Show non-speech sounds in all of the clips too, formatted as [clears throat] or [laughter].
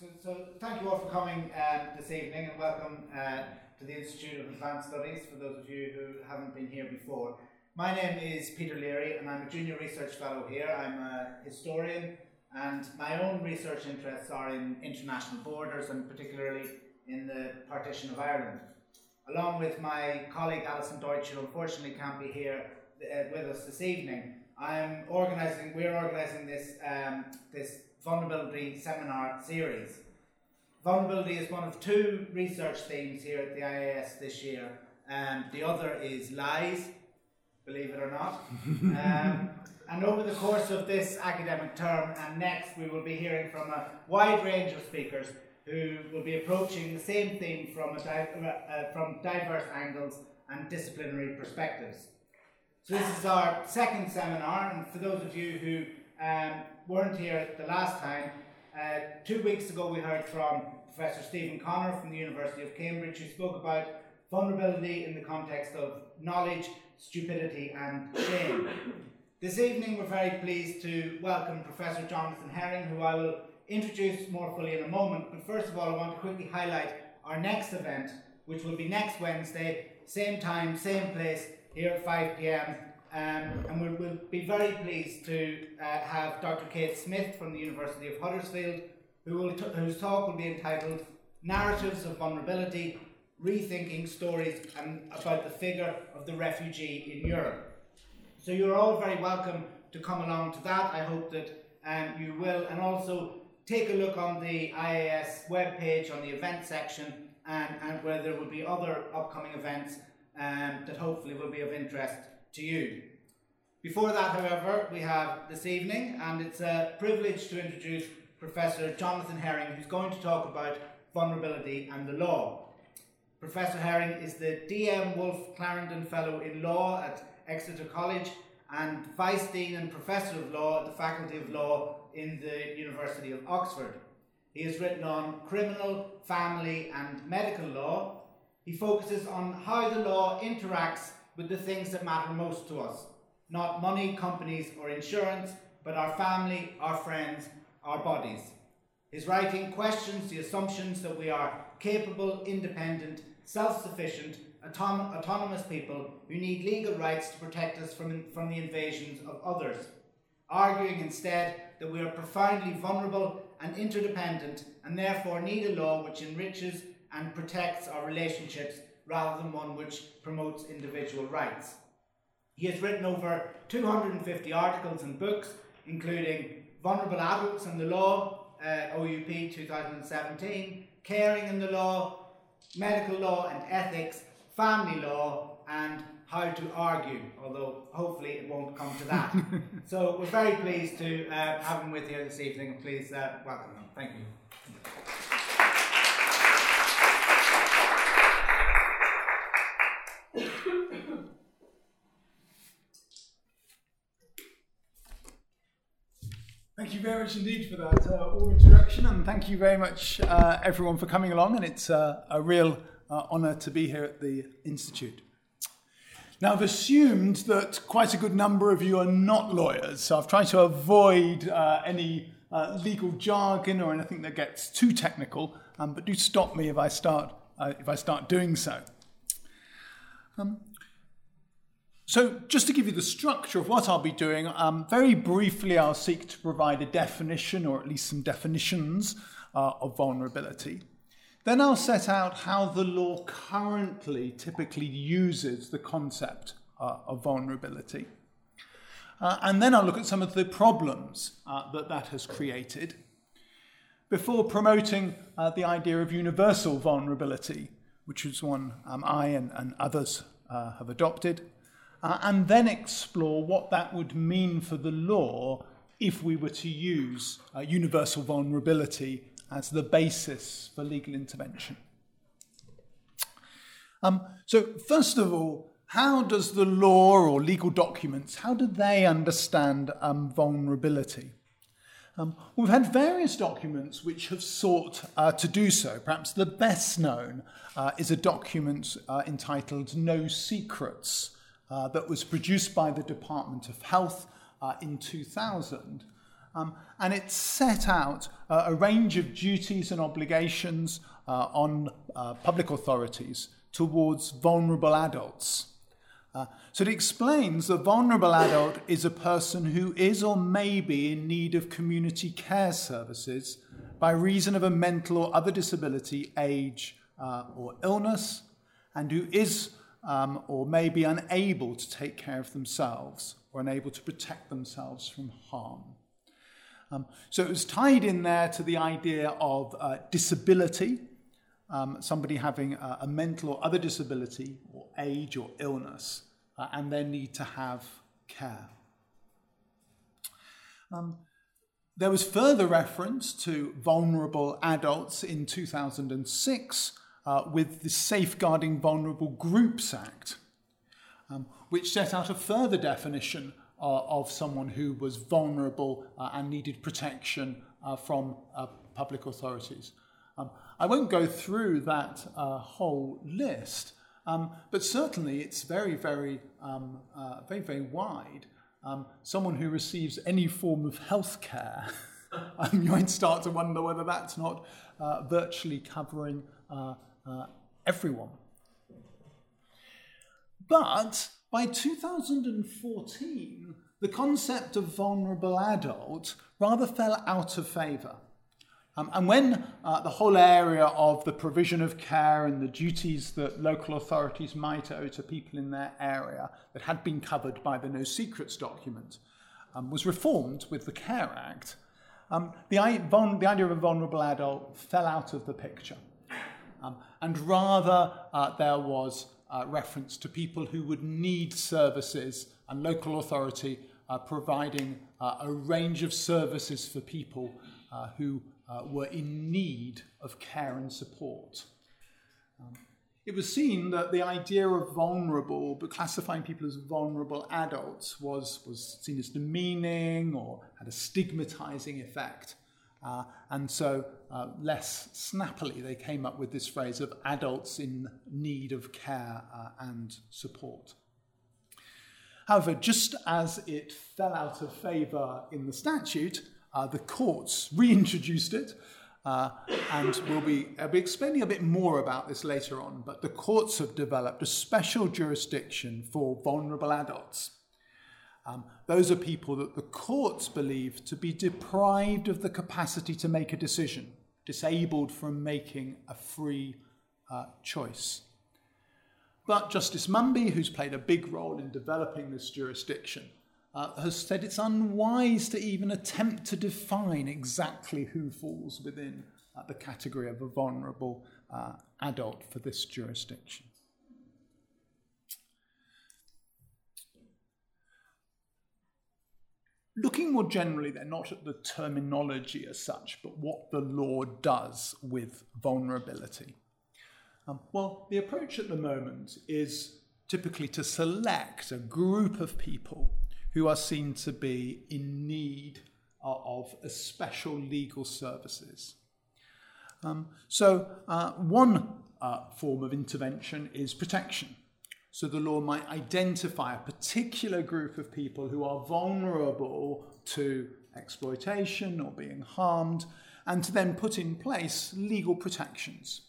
So, so thank you all for coming um, this evening and welcome uh, to the Institute of Advanced Studies for those of you who haven't been here before. My name is Peter Leary and I'm a junior research fellow here. I'm a historian and my own research interests are in international borders and particularly in the partition of Ireland. Along with my colleague Alison Deutsch, who unfortunately can't be here uh, with us this evening, I'm organising. We're organising this um, this vulnerability seminar series. Vulnerability is one of two research themes here at the IAS this year. Um, the other is lies, believe it or not. [laughs] um, and over the course of this academic term and next, we will be hearing from a wide range of speakers who will be approaching the same theme from, di- uh, from diverse angles and disciplinary perspectives. So this is our second seminar, and for those of you who um, weren't here the last time, uh, two weeks ago we heard from Professor Stephen Connor from the University of Cambridge, who spoke about vulnerability in the context of knowledge, stupidity, and shame. This evening we're very pleased to welcome Professor Jonathan Herring, who I will introduce more fully in a moment. But first of all, I want to quickly highlight our next event, which will be next Wednesday, same time, same place, here at 5 pm. Um, and we'll, we'll, be very pleased to uh, have Dr. Kate Smith from the University of Huddersfield, who t- whose talk will be entitled Narratives of Vulnerability Rethinking Stories and about the Figure of the Refugee in Europe. So you're all very welcome to come along to that. I hope that um, you will. And also take a look on the IAS webpage on the event section and, and where there will be other upcoming events um, that hopefully will be of interest to you. Before that, however, we have this evening, and it's a privilege to introduce Professor Jonathan Herring, who's going to talk about vulnerability and the law. Professor Herring is the D.M. Wolfe Clarendon Fellow in Law at Exeter College and Vice Dean and Professor of Law at the Faculty of Law in the University of Oxford. He has written on criminal, family, and medical law, he focuses on how the law interacts with the things that matter most to us not money, companies, or insurance, but our family, our friends, our bodies. His writing questions the assumptions that we are capable, independent, self sufficient, autom- autonomous people who need legal rights to protect us from, from the invasions of others, arguing instead that we are profoundly vulnerable and interdependent and therefore need a law which enriches and protects our relationships rather than one which promotes individual rights. He has written over 250 articles and books, including Vulnerable Adults and the Law, uh, OUP 2017, Caring in the Law, Medical Law and Ethics, Family Law, and How to Argue, although hopefully it won't come to that. [laughs] so we're very pleased to uh, have him with you this evening. Please uh, welcome him. Thank you. Thank you very much indeed for that uh, introduction, and thank you very much, uh, everyone, for coming along. And it's uh, a real uh, honour to be here at the Institute. Now, I've assumed that quite a good number of you are not lawyers, so I've tried to avoid uh, any uh, legal jargon or anything that gets too technical. Um, but do stop me if I start if I start doing so. Um, so, just to give you the structure of what I'll be doing, um, very briefly, I'll seek to provide a definition, or at least some definitions, uh, of vulnerability. Then I'll set out how the law currently typically uses the concept uh, of vulnerability. Uh, and then I'll look at some of the problems uh, that that has created before promoting uh, the idea of universal vulnerability, which is one um, I and, and others uh, have adopted uh, and then explore what that would mean for the law if we were to use uh, universal vulnerability as the basis for legal intervention. Um, so, first of all, how does the law or legal documents, how do they understand um, vulnerability? Um, we've had various documents which have sought uh, to do so. Perhaps the best known uh, is a document uh, entitled No Secrets, uh, that was produced by the Department of Health uh, in 2000. Um, and it set out uh, a range of duties and obligations uh, on uh, public authorities towards vulnerable adults. So it explains the vulnerable adult is a person who is or may be in need of community care services by reason of a mental or other disability, age, or illness, and who is um, or may be unable to take care of themselves or unable to protect themselves from harm. Um, so it was tied in there to the idea of uh, disability, um, somebody having a, a, mental or other disability or age or illness, uh, and their need to have care. Um, there was further reference to vulnerable adults in 2006 uh, with the Safeguarding Vulnerable Groups Act, um, which set out a further definition uh, of someone who was vulnerable uh, and needed protection uh, from uh, public authorities. Um, I won't go through that uh, whole list, um, but certainly it's very, very, um, very, very wide. Um, someone who receives any form of health care, [laughs] you might start to wonder whether that's not virtually covering uh, everyone. But by 2014, the concept of vulnerable adult rather fell out of favour. Um, and when uh, the whole area of the provision of care and the duties that local authorities might owe to people in their area that had been covered by the No Secrets document um, was reformed with the Care Act, um, the, the idea of a vulnerable adult fell out of the picture. Um, and rather uh, there was uh, reference to people who would need services and local authority uh, providing uh, a range of services for people uh, who were in need of care and support. Um, it was seen that the idea of vulnerable, but classifying people as vulnerable adults, was, was seen as demeaning or had a stigmatizing effect. Uh, and so, uh, less snappily, they came up with this phrase of adults in need of care uh, and support. However, just as it fell out of favour in the statute, uh, the courts reintroduced it. Uh, and we'll be, I'll be explaining a bit more about this later on, but the courts have developed a special jurisdiction for vulnerable adults. Um, those are people that the courts believe to be deprived of the capacity to make a decision, disabled from making a free uh, choice. But Justice Munby, who's played a big role in developing this jurisdiction, uh, has said it's unwise to even attempt to define exactly who falls within uh, the category of a vulnerable uh, adult for this jurisdiction. Looking more generally, they're not at the terminology as such, but what the law does with vulnerability. Um, well, the approach at the moment is typically to select a group of people who are seen to be in need of special legal services. Um, so, uh, one uh, form of intervention is protection. So the law might identify a particular group of people who are vulnerable to exploitation or being harmed, and to then put in place legal protections.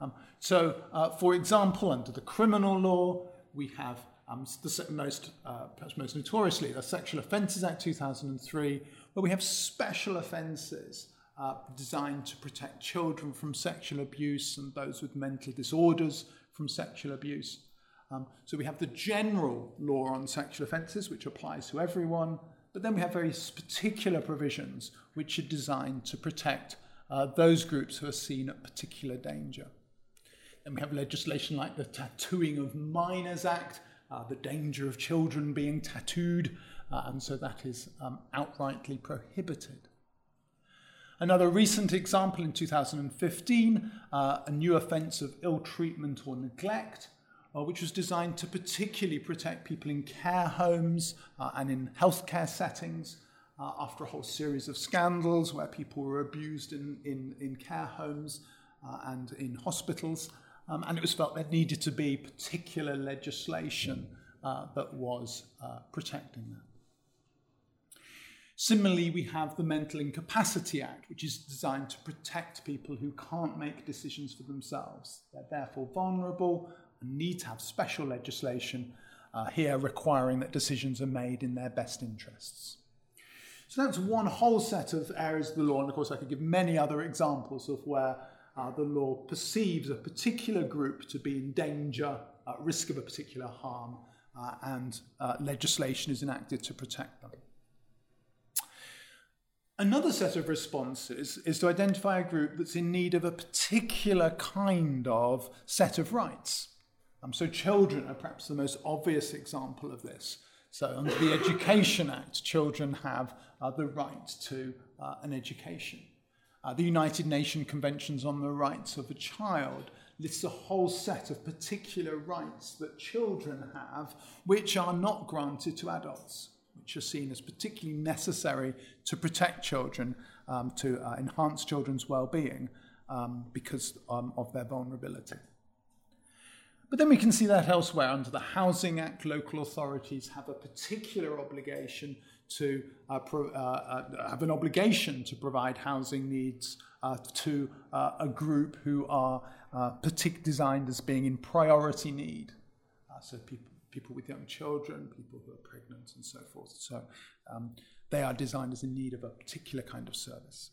Um, so, uh, for example, under the criminal law, we have um, the most, uh, perhaps most notoriously, the Sexual Offences Act 2003, where we have special offences uh, designed to protect children from sexual abuse and those with mental disorders from sexual abuse. Um, so we have the general law on sexual offences, which applies to everyone, but then we have very particular provisions which are designed to protect uh, those groups who are seen at particular danger. Then we have legislation like the Tattooing of Minors Act, uh, the danger of children being tattooed, uh, and so that is um, outrightly prohibited. Another recent example in 2015, uh, a new offence of ill treatment or neglect, uh, which was designed to particularly protect people in care homes uh, and in healthcare settings uh, after a whole series of scandals where people were abused in, in, in care homes uh, and in hospitals. Um, and it was felt there needed to be particular legislation uh, that was uh, protecting them. Similarly, we have the Mental Incapacity Act, which is designed to protect people who can't make decisions for themselves. They're therefore vulnerable need to have special legislation uh, here requiring that decisions are made in their best interests. So that's one whole set of areas of the law, and of course, I could give many other examples of where uh, the law perceives a particular group to be in danger, at risk of a particular harm, uh, and uh, legislation is enacted to protect them. Another set of responses is to identify a group that's in need of a particular kind of set of rights. Um, so, children are perhaps the most obvious example of this. So, under the Education Act, children have uh, the right to uh, an education. Uh, the United Nations Conventions on the Rights of the Child lists a whole set of particular rights that children have, which are not granted to adults which are seen as particularly necessary to protect children, um, to uh, enhance children's well-being um, because um, of their vulnerability. But then we can see that elsewhere. Under the Housing Act, local authorities have a particular obligation to uh, pro- uh, uh have an obligation to provide housing needs uh, to uh, a group who are partic- designed as being in priority need. so people people with young children, people who are pregnant, and so forth. So um, they are designed as in need of a particular kind of service.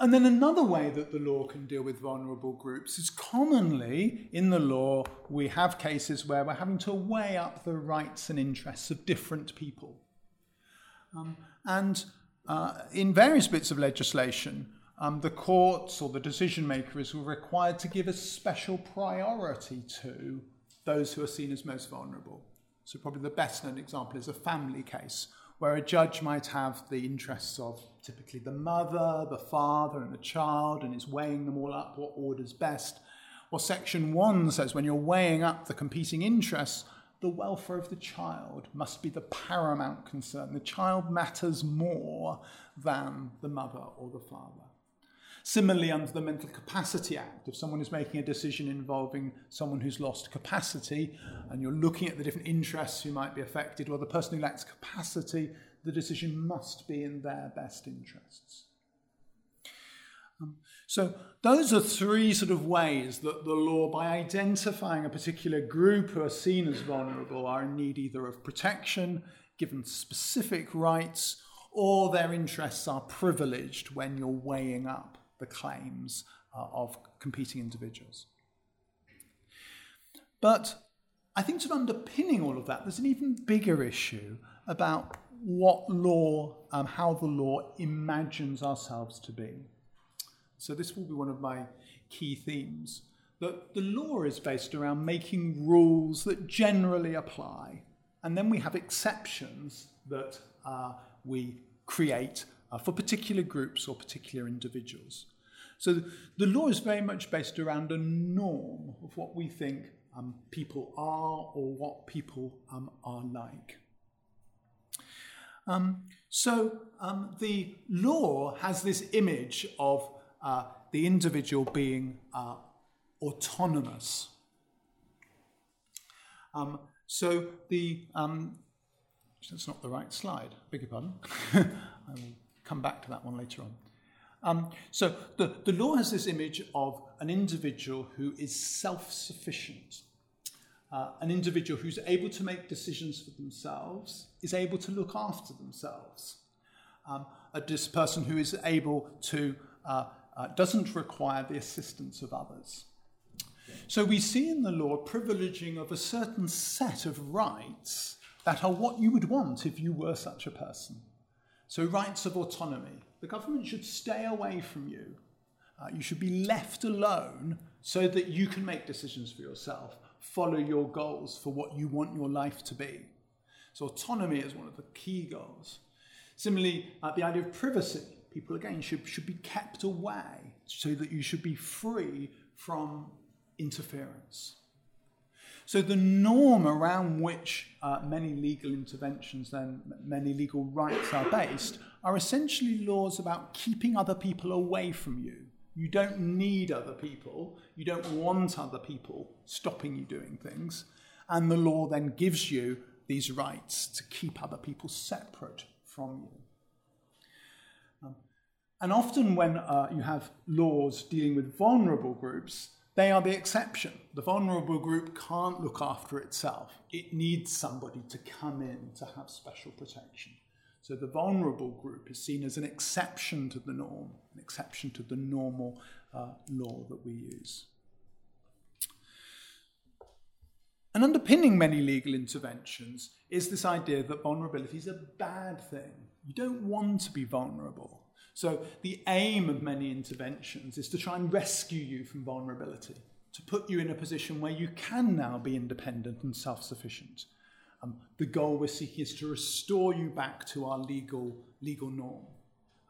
And then another way that the law can deal with vulnerable groups is commonly in the law we have cases where we're having to weigh up the rights and interests of different people. Um, and uh, in various bits of legislation, um, the courts or the decision makers were required to give a special priority to those who are seen as most vulnerable. So, probably the best known example is a family case where a judge might have the interests of typically the mother, the father, and the child, and is weighing them all up, what order's best. Or Section 1 says when you're weighing up the competing interests, the welfare of the child must be the paramount concern. The child matters more than the mother or the father. Similarly, under the Mental Capacity Act, if someone is making a decision involving someone who's lost capacity and you're looking at the different interests who might be affected, or the person who lacks capacity, the decision must be in their best interests. Um, so, those are three sort of ways that the law, by identifying a particular group who are seen as vulnerable, are in need either of protection, given specific rights, or their interests are privileged when you're weighing up the claims uh, of competing individuals. But I think sort of underpinning all of that, there's an even bigger issue about what law, um, how the law imagines ourselves to be. So this will be one of my key themes. That the law is based around making rules that generally apply, and then we have exceptions that uh, we create uh, for particular groups or particular individuals. So the law is very much based around a norm of what we think um, people are or what people um, are like. Um, so um, the law has this image of uh, the individual being uh, autonomous. Um, so the um, that's not the right slide. Beg your pardon. [laughs] I will come back to that one later on. Um, so the, the law has this image of an individual who is self sufficient, uh, an individual who's able to make decisions for themselves, is able to look after themselves, um, a person who is able to, uh, uh, doesn't require the assistance of others. So we see in the law privileging of a certain set of rights that are what you would want if you were such a person. So, rights of autonomy. The government should stay away from you. Uh, you should be left alone so that you can make decisions for yourself, follow your goals for what you want your life to be. So, autonomy is one of the key goals. Similarly, uh, the idea of privacy. People, again, should, should be kept away so that you should be free from interference. So the norm around which uh, many legal interventions, then many legal rights are based, are essentially laws about keeping other people away from you. You don't need other people, you don't want other people stopping you doing things, and the law then gives you these rights to keep other people separate from you. Um, and often, when uh, you have laws dealing with vulnerable groups, they are the exception. The vulnerable group can't look after itself, it needs somebody to come in to have special protection. So the vulnerable group is seen as an exception to the norm, an exception to the normal uh, law that we use. And underpinning many legal interventions is this idea that vulnerability is a bad thing. You don't want to be vulnerable. So, the aim of many interventions is to try and rescue you from vulnerability, to put you in a position where you can now be independent and self sufficient. Um, the goal we're seeking is to restore you back to our legal, legal norm.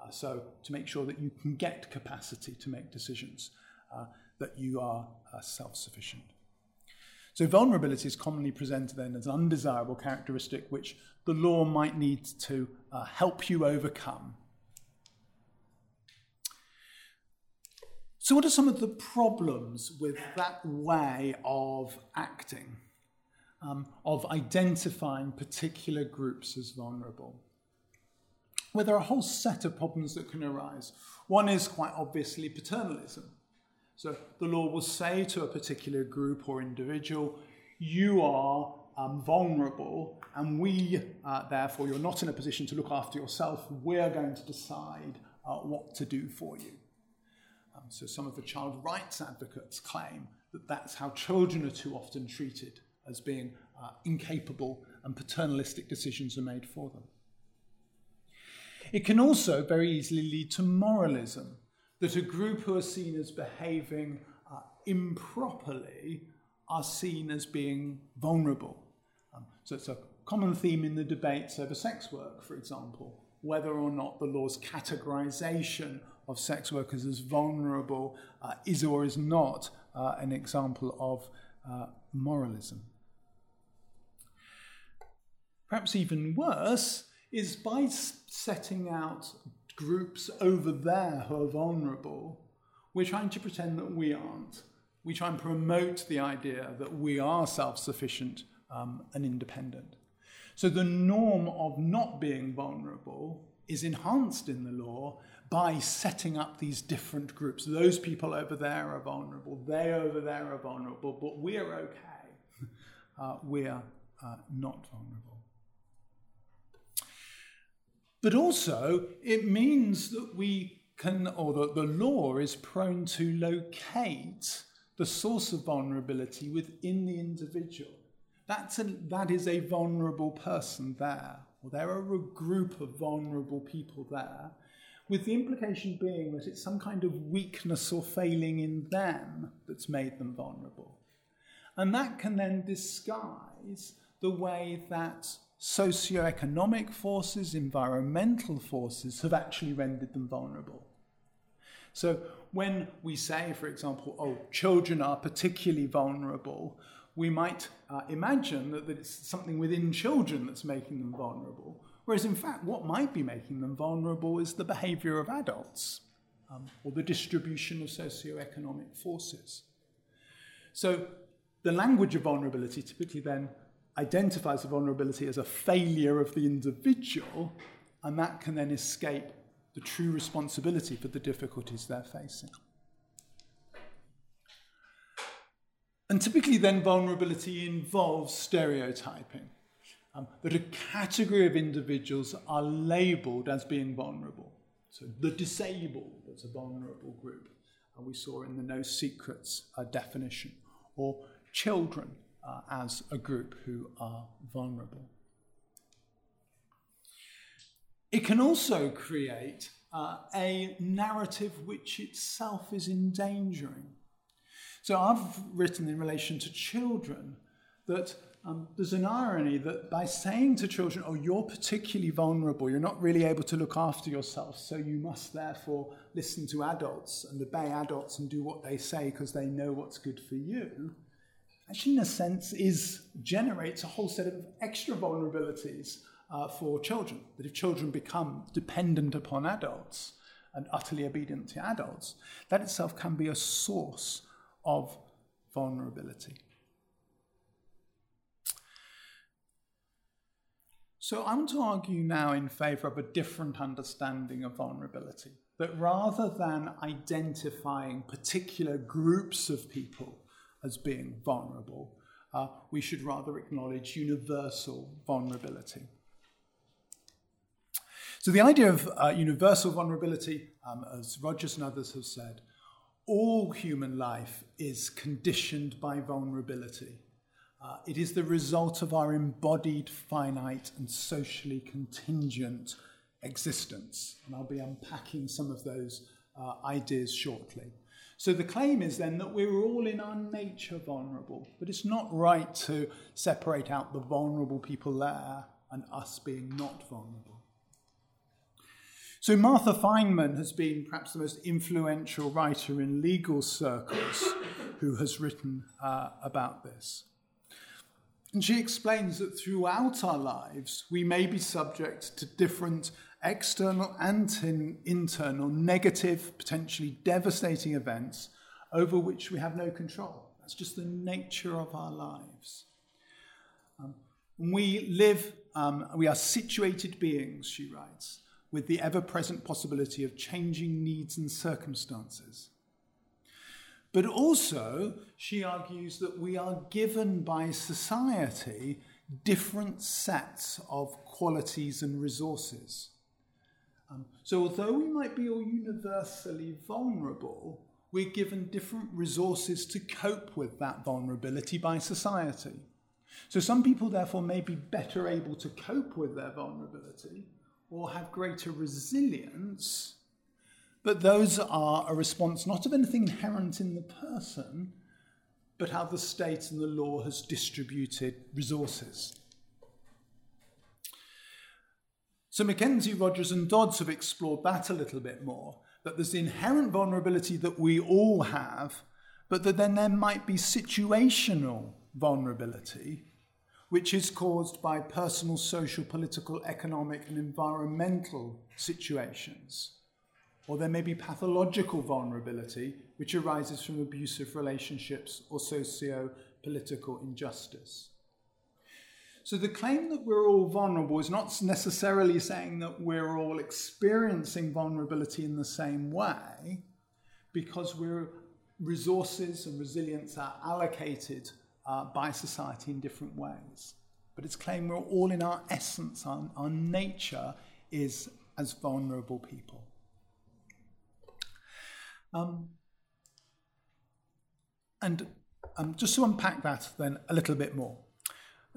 Uh, so, to make sure that you can get capacity to make decisions, uh, that you are uh, self sufficient. So vulnerability is commonly presented then as an undesirable characteristic which the law might need to uh, help you overcome. So, what are some of the problems with that way of acting, um, of identifying particular groups as vulnerable? Well, there are a whole set of problems that can arise. One is quite obviously paternalism. So the law will say to a particular group or individual, you are um, vulnerable, and we, uh, therefore, you're not in a position to look after yourself. We're going to decide uh, what to do for you. Um, so some of the child rights advocates claim that that's how children are too often treated, as being uh, incapable and paternalistic decisions are made for them. It can also very easily lead to moralism that a group who are seen as behaving uh, improperly are seen as being vulnerable. Um, so it's a common theme in the debates over sex work, for example, whether or not the law's categorization of sex workers as vulnerable uh, is or is not uh, an example of uh, moralism. Perhaps even worse is by setting out groups over there who are vulnerable, we're trying to pretend that we aren't. We try and promote the idea that we are self sufficient um, and independent. So the norm of not being vulnerable is enhanced in the law by setting up these different groups. Those people over there are vulnerable, they over there are vulnerable, but we're okay. [laughs] Uh, we're uh, not vulnerable. But also, it means that we can, or that the law is prone to locate the source of vulnerability within the individual. That's a, that is a vulnerable person there, or there are a group of vulnerable people there, with the implication being that it's some kind of weakness or failing in them that's made them vulnerable. And that can then disguise the way that socioeconomic forces, environmental forces have actually rendered them vulnerable. So when we say, for example, oh, children are particularly vulnerable, we might uh, imagine that, that it's something within children that's making them vulnerable. Whereas, in fact, what might be making them vulnerable is the behavior of adults um, or the distribution of socioeconomic forces. So, the language of vulnerability typically then identifies the vulnerability as a failure of the individual, and that can then escape the true responsibility for the difficulties they're facing. And typically, then, vulnerability involves stereotyping. Um, that a category of individuals are labelled as being vulnerable. So, the disabled is a vulnerable group, uh, we saw in the no secrets uh, definition, or children uh, as a group who are vulnerable. It can also create uh, a narrative which itself is endangering. So I've written in relation to children that um, there's an irony that by saying to children, oh, you're particularly vulnerable, you're not really able to look after yourself, so you must therefore listen to adults and obey adults and do what they say because they know what's good for you, actually, in a sense, is generates a whole set of extra vulnerabilities uh, for children. That if children become dependent upon adults and utterly obedient to adults, that itself can be a source of vulnerability. So I want to argue now in favour of a different understanding of vulnerability. That rather than identifying particular groups of people as being vulnerable, uh, we should rather acknowledge universal vulnerability. So, the idea of uh, universal vulnerability, um, as Rogers and others have said, all human life is conditioned by vulnerability. Uh, it is the result of our embodied, finite, and socially contingent existence. And I'll be unpacking some of those uh, ideas shortly. So the claim is then that we're all in our nature vulnerable, but it's not right to separate out the vulnerable people there and us being not vulnerable. So Martha Fineman has been perhaps the most influential writer in legal circles [laughs] who has written uh, about this. And she explains that throughout our lives, we may be subject to different external and internal negative, potentially devastating events over which we have no control. That's just the nature of our lives. Um, we live, um, we are situated beings, she writes, with the ever present possibility of changing needs and circumstances. But also, she argues that we are given by society different sets of qualities and resources. Um, so, although we might be all universally vulnerable, we're given different resources to cope with that vulnerability by society. So, some people, therefore, may be better able to cope with their vulnerability or have greater resilience but those are a response not of anything inherent in the person, but how the state and the law has distributed resources. So Mackenzie, Rogers, and Dodds have explored that a little bit more that there's the inherent vulnerability that we all have, but that then there might be situational vulnerability, which is caused by personal, social, political, economic, and environmental situations. Or there may be pathological vulnerability, which arises from abusive relationships or socio political injustice. So the claim that we're all vulnerable is not necessarily saying that we're all experiencing vulnerability in the same way, because we're, resources and resilience are allocated uh, by society in different ways. But it's claiming we're all in our essence, our, our nature is as vulnerable people. Um, and um, just to unpack that then a little bit more,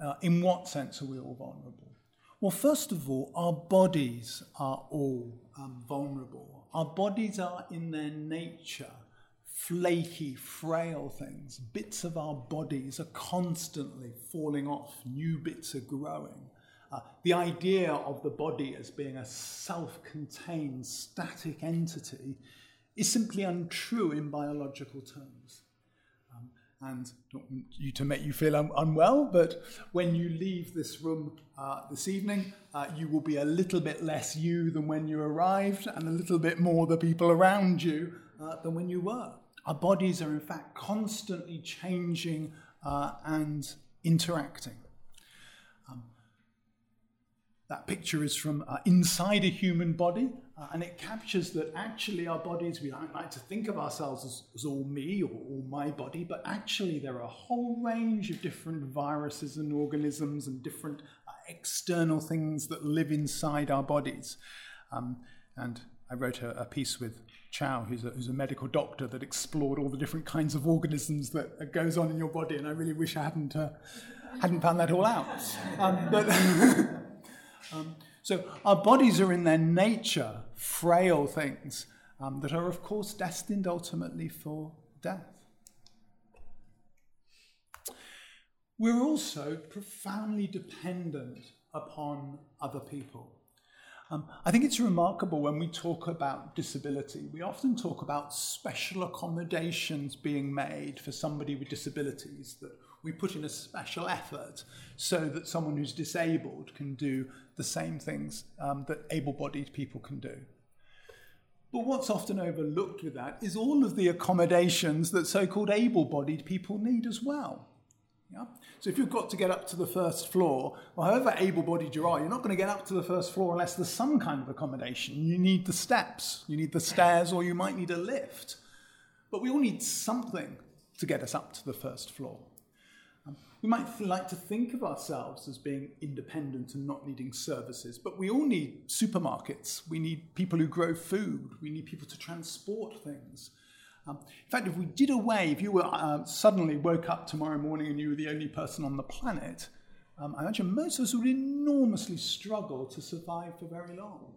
uh, in what sense are we all vulnerable? Well, first of all, our bodies are all um, vulnerable. Our bodies are in their nature flaky, frail things. Bits of our bodies are constantly falling off, new bits are growing. Uh, the idea of the body as being a self contained, static entity is simply untrue in biological terms. And don't want you to make you feel un- unwell, but when you leave this room uh, this evening, uh, you will be a little bit less you than when you arrived, and a little bit more the people around you uh, than when you were. Our bodies are, in fact, constantly changing uh, and interacting. Um, that picture is from uh, inside a human body, uh, and it captures that actually our bodies, we don't like to think of ourselves as, as all me or all my body, but actually there are a whole range of different viruses and organisms and different uh, external things that live inside our bodies. Um, and I wrote a, a piece with Chau, who's a, who's a, medical doctor, that explored all the different kinds of organisms that, that goes on in your body, and I really wish I hadn't uh, hadn't found that all out. Um, but [laughs] um, so our bodies are in their nature frail things um, that are, of course, destined ultimately for death. We're also profoundly dependent upon other people. Um, I think it's remarkable when we talk about disability, we often talk about special accommodations being made for somebody with disabilities that we put in a special effort so that someone who's disabled can do the same things um, that able bodied people can do. But what's often overlooked with that is all of the accommodations that so called able bodied people need as well. Yeah? So if you've got to get up to the first floor, however able-bodied you are, you're not going to get up to the first floor unless there's some kind of accommodation. You need the steps, you need the stairs, or you might need a lift. But we all need something to get us up to the first floor. We might like to think of ourselves as being independent and not needing services, but we all need supermarkets. We need people who grow food. We need people to transport things. Um, in fact, if we did away, if you were uh, suddenly woke up tomorrow morning and you were the only person on the planet, um, I imagine most of us would enormously struggle to survive for very long.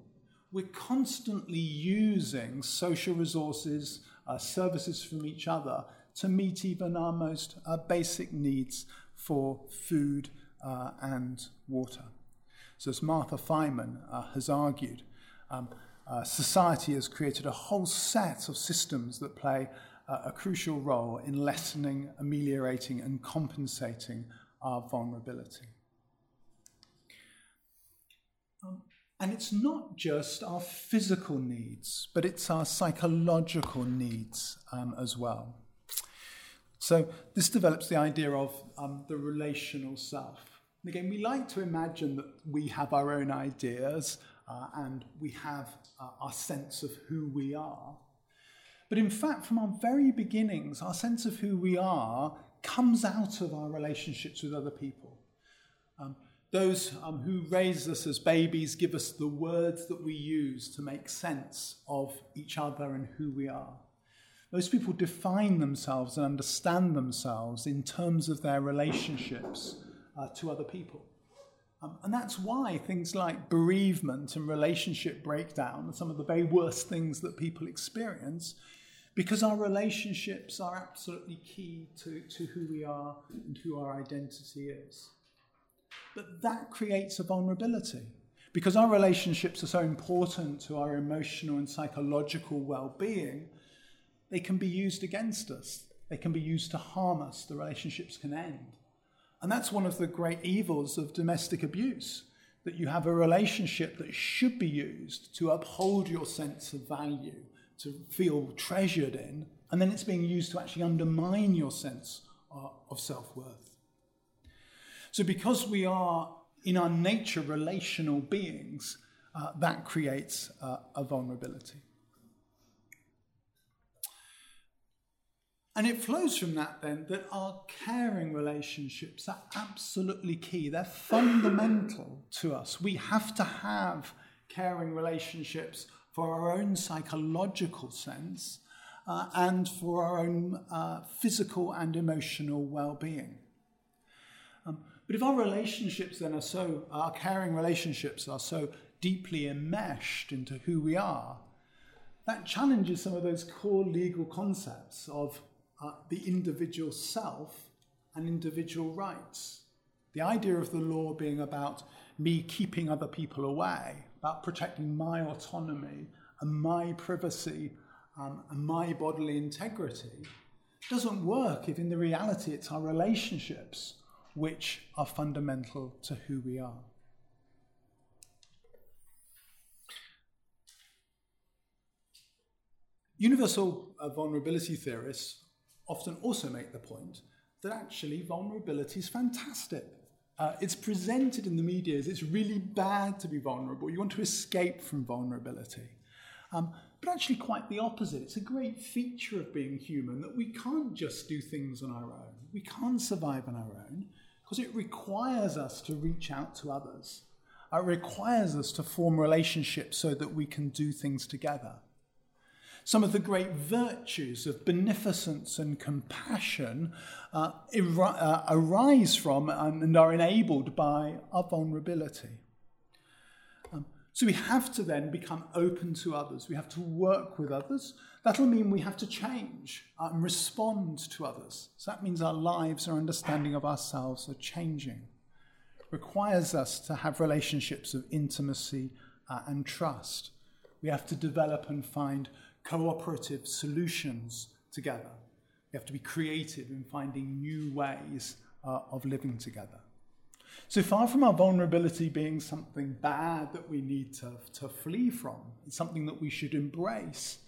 We're constantly using social resources, uh, services from each other to meet even our most uh, basic needs for food uh, and water. So, as Martha Fineman uh, has argued, um, uh, society has created a whole set of systems that play uh, a crucial role in lessening, ameliorating, and compensating our vulnerability. Um, and it's not just our physical needs, but it's our psychological needs um, as well. So, this develops the idea of um, the relational self. And again, we like to imagine that we have our own ideas uh, and we have uh, our sense of who we are. But in fact, from our very beginnings, our sense of who we are comes out of our relationships with other people. Um, those um, who raise us as babies give us the words that we use to make sense of each other and who we are. Most people define themselves and understand themselves in terms of their relationships uh, to other people. Um, and that's why things like bereavement and relationship breakdown are some of the very worst things that people experience, because our relationships are absolutely key to, to who we are and who our identity is. But that creates a vulnerability. Because our relationships are so important to our emotional and psychological well being, they can be used against us. They can be used to harm us. The relationships can end. And that's one of the great evils of domestic abuse that you have a relationship that should be used to uphold your sense of value, to feel treasured in, and then it's being used to actually undermine your sense of self worth. So, because we are in our nature relational beings, uh, that creates uh, a vulnerability. And it flows from that then that our caring relationships are absolutely key. They're fundamental to us. We have to have caring relationships for our own psychological sense uh, and for our own uh, physical and emotional well being. Um, but if our relationships then are so, our caring relationships are so deeply enmeshed into who we are, that challenges some of those core legal concepts of uh, the individual self and individual rights. The idea of the law being about me keeping other people away, about protecting my autonomy and my privacy um, and my bodily integrity, doesn't work if in the reality it's our relationships which are fundamental to who we are. Universal uh, vulnerability theorists often also make the point that actually vulnerability is fantastic. Uh, it's presented in the media as it's really bad to be vulnerable. You want to escape from vulnerability. Um, but actually, quite the opposite. It's a great feature of being human that we can't just do things on our own. We can't survive on our own because it requires us to reach out to others. It requires us to form relationships so that we can do things together. Some of the great virtues of beneficence and compassion uh, uh, arise from and are enabled by our vulnerability. Um, so we have to then become open to others. We have to work with others. That'll mean we have to change and respond to others. So that means our lives, our understanding of ourselves are changing. It requires us to have relationships of intimacy uh, and trust. We have to develop and find cooperative solutions together. We have to be creative in finding new ways uh, of living together. So far from our vulnerability being something bad that we need to, to flee from, it's something that we should embrace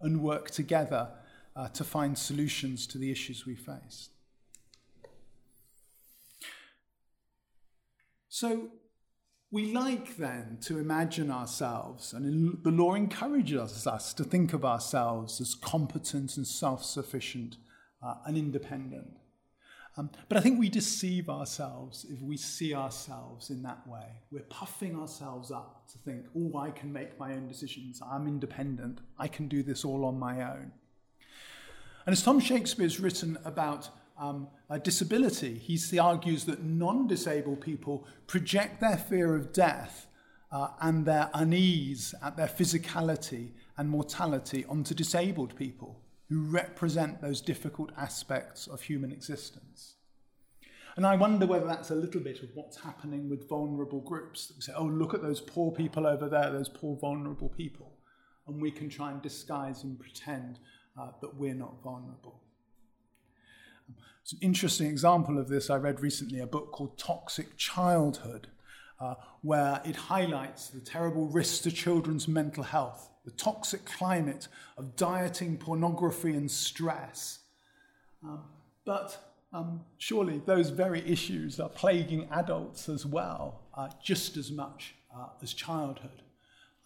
and work together uh, to find solutions to the issues we face. So we like then to imagine ourselves, and the law encourages us to think of ourselves as competent and self sufficient uh, and independent. Um, but I think we deceive ourselves if we see ourselves in that way. We're puffing ourselves up to think, oh, I can make my own decisions, I'm independent, I can do this all on my own. And as Tom Shakespeare's written about um, disability, he argues that non disabled people project their fear of death uh, and their unease at their physicality and mortality onto disabled people who represent those difficult aspects of human existence. And I wonder whether that's a little bit of what's happening with vulnerable groups. We say, oh, look at those poor people over there, those poor vulnerable people. And we can try and disguise and pretend uh, that we're not vulnerable. It's an interesting example of this. I read recently a book called Toxic Childhood, uh, where it highlights the terrible risks to children's mental health the toxic climate of dieting, pornography, and stress. Um, but um, surely those very issues are plaguing adults as well, uh, just as much uh, as childhood.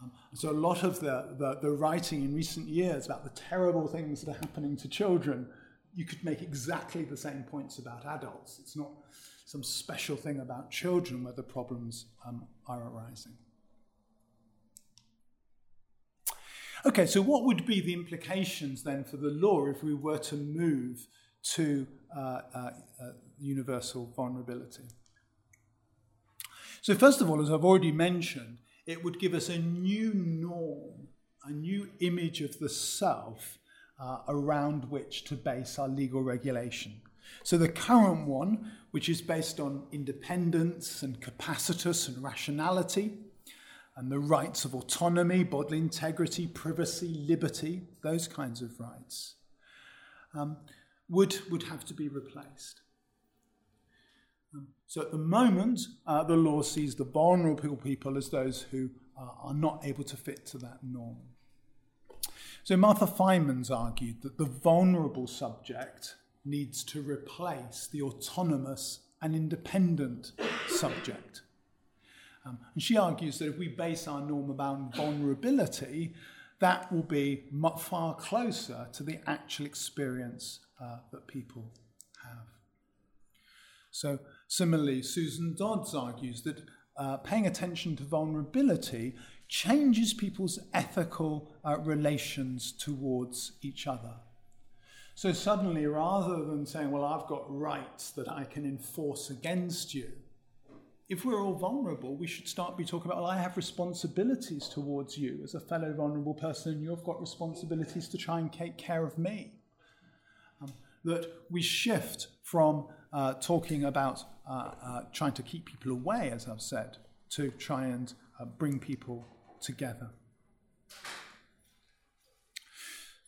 Um, so, a lot of the, the, the, writing in recent years about the terrible things that are happening to children, you could make exactly the same points about adults. It's not some special thing about children where the problems um, are arising. Okay, so what would be the implications then for the law if we were to move to uh, uh, uh, universal vulnerability? So, first of all, as I've already mentioned, it would give us a new norm, a new image of the self uh, around which to base our legal regulation. So, the current one, which is based on independence and capacitus and rationality, and the rights of autonomy, bodily integrity, privacy, liberty, those kinds of rights, um, would, would have to be replaced. Um, so at the moment, uh, the law sees the vulnerable people as those who uh, are not able to fit to that norm. So Martha Fineman's argued that the vulnerable subject needs to replace the autonomous and independent subject. Um, and she argues that if we base our norm about vulnerability, that will be much far closer to the actual experience uh, that people have. So, similarly, Susan Dodds argues that uh, paying attention to vulnerability changes people's ethical uh, relations towards each other. So, suddenly, rather than saying, Well, I've got rights that I can enforce against you, if we're all vulnerable, we should start be talking about, well, I have responsibilities towards you as a fellow vulnerable person, and you've got responsibilities to try and take care of me. Um, that we shift from uh, talking about uh, uh, trying to keep people away, as I've said, to try and uh, bring people together.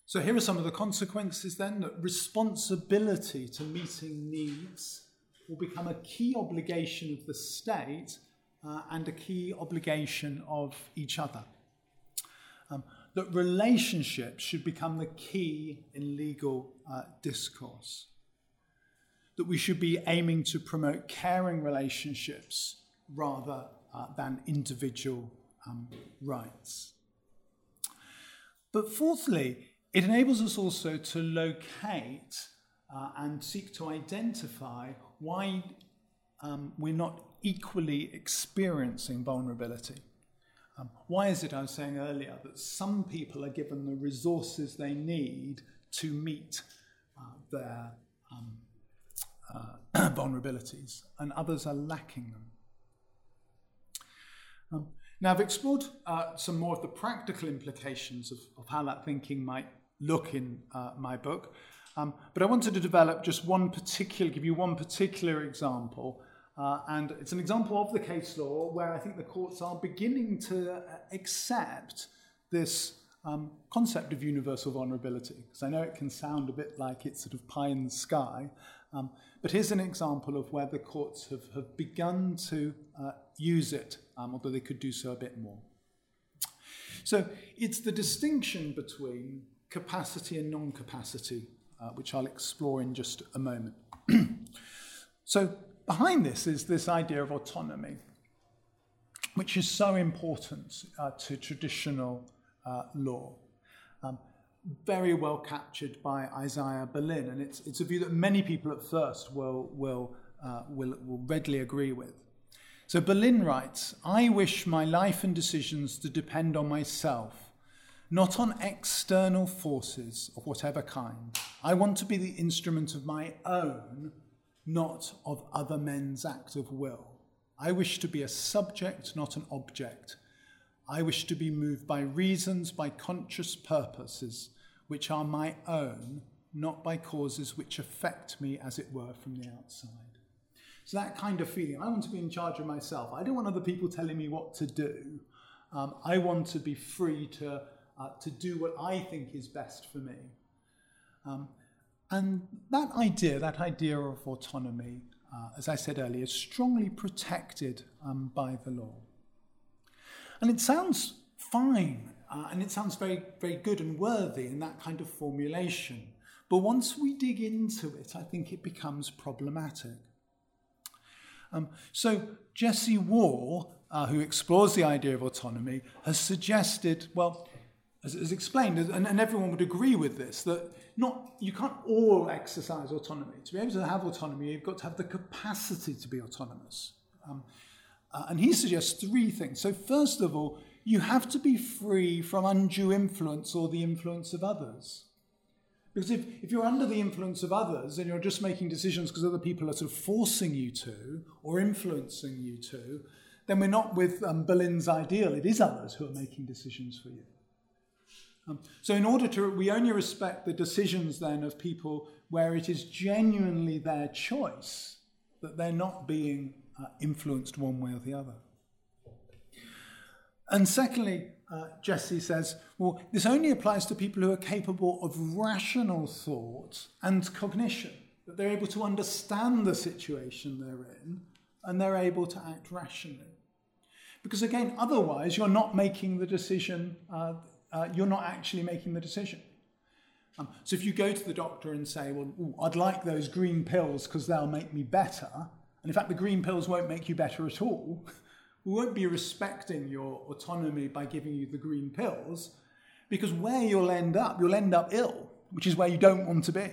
So, here are some of the consequences then that responsibility to meeting needs will become a key obligation of the state uh, and a key obligation of each other. Um, that relationships should become the key in legal uh, discourse. That we should be aiming to promote caring relationships rather uh, than individual um, rights. But fourthly, it enables us also to locate uh, and seek to identify why um, we're not equally experiencing vulnerability. Um, why is it, I was saying earlier, that some people are given the resources they need to meet uh, their um, uh, [clears throat] vulnerabilities and others are lacking them? Now, I've explored uh, some more of the practical implications of, of how that thinking might look in uh, my book. Um, but I wanted to develop just one particular, give you one particular example. Uh, and it's an example of the case law where I think the courts are beginning to uh, accept this um, concept of universal vulnerability. Because I know it can sound a bit like it's sort of pie in the sky. Um, but here's an example of where the courts have, have begun to uh, use it, um, although they could do so a bit more. So it's the distinction between capacity and non capacity uh, which I'll explore in just a moment. [clears throat] so, behind this is this idea of autonomy, which is so important uh, to traditional uh, law. Um, very well captured by Isaiah Berlin, and it's, it's a view that many people at first will, will, uh, will, will readily agree with. So Berlin writes I wish my life and decisions to depend on myself, not on external forces of whatever kind. I want to be the instrument of my own, not of other men's act of will. I wish to be a subject, not an object. I wish to be moved by reasons, by conscious purposes which are my own, not by causes which affect me, as it were, from the outside. So, that kind of feeling, I want to be in charge of myself. I don't want other people telling me what to do. Um, I want to be free to, uh, to do what I think is best for me. Um, and that idea, that idea of autonomy, uh, as I said earlier, is strongly protected um, by the law. And it sounds fine uh, and it sounds very, very good and worthy in that kind of formulation. But once we dig into it, I think it becomes problematic. Um, so, Jesse Wall, uh, who explores the idea of autonomy, has suggested, well, as, as explained, and, and, everyone would agree with this, that not you can't all exercise autonomy. To be able to have autonomy, you've got to have the capacity to be autonomous. Um, uh, and he suggests three things. So, first of all, you have to be free from undue influence or the influence of others. Because if, if you're under the influence of others and you're just making decisions because other people are sort of forcing you to or influencing you to, then we're not with um, Berlin's ideal. It is others who are making decisions for you. Um, so, in order to, we only respect the decisions then of people where it is genuinely their choice that they're not being uh, influenced one way or the other. And secondly, uh, Jesse says, well, this only applies to people who are capable of rational thought and cognition, that they're able to understand the situation they're in and they're able to act rationally. Because again, otherwise, you're not making the decision, uh, uh, you're not actually making the decision. Um, so if you go to the doctor and say, well, ooh, I'd like those green pills because they'll make me better, and in fact, the green pills won't make you better at all, we won't be respecting your autonomy by giving you the green pills, because where you'll end up, you'll end up ill, which is where you don't want to be.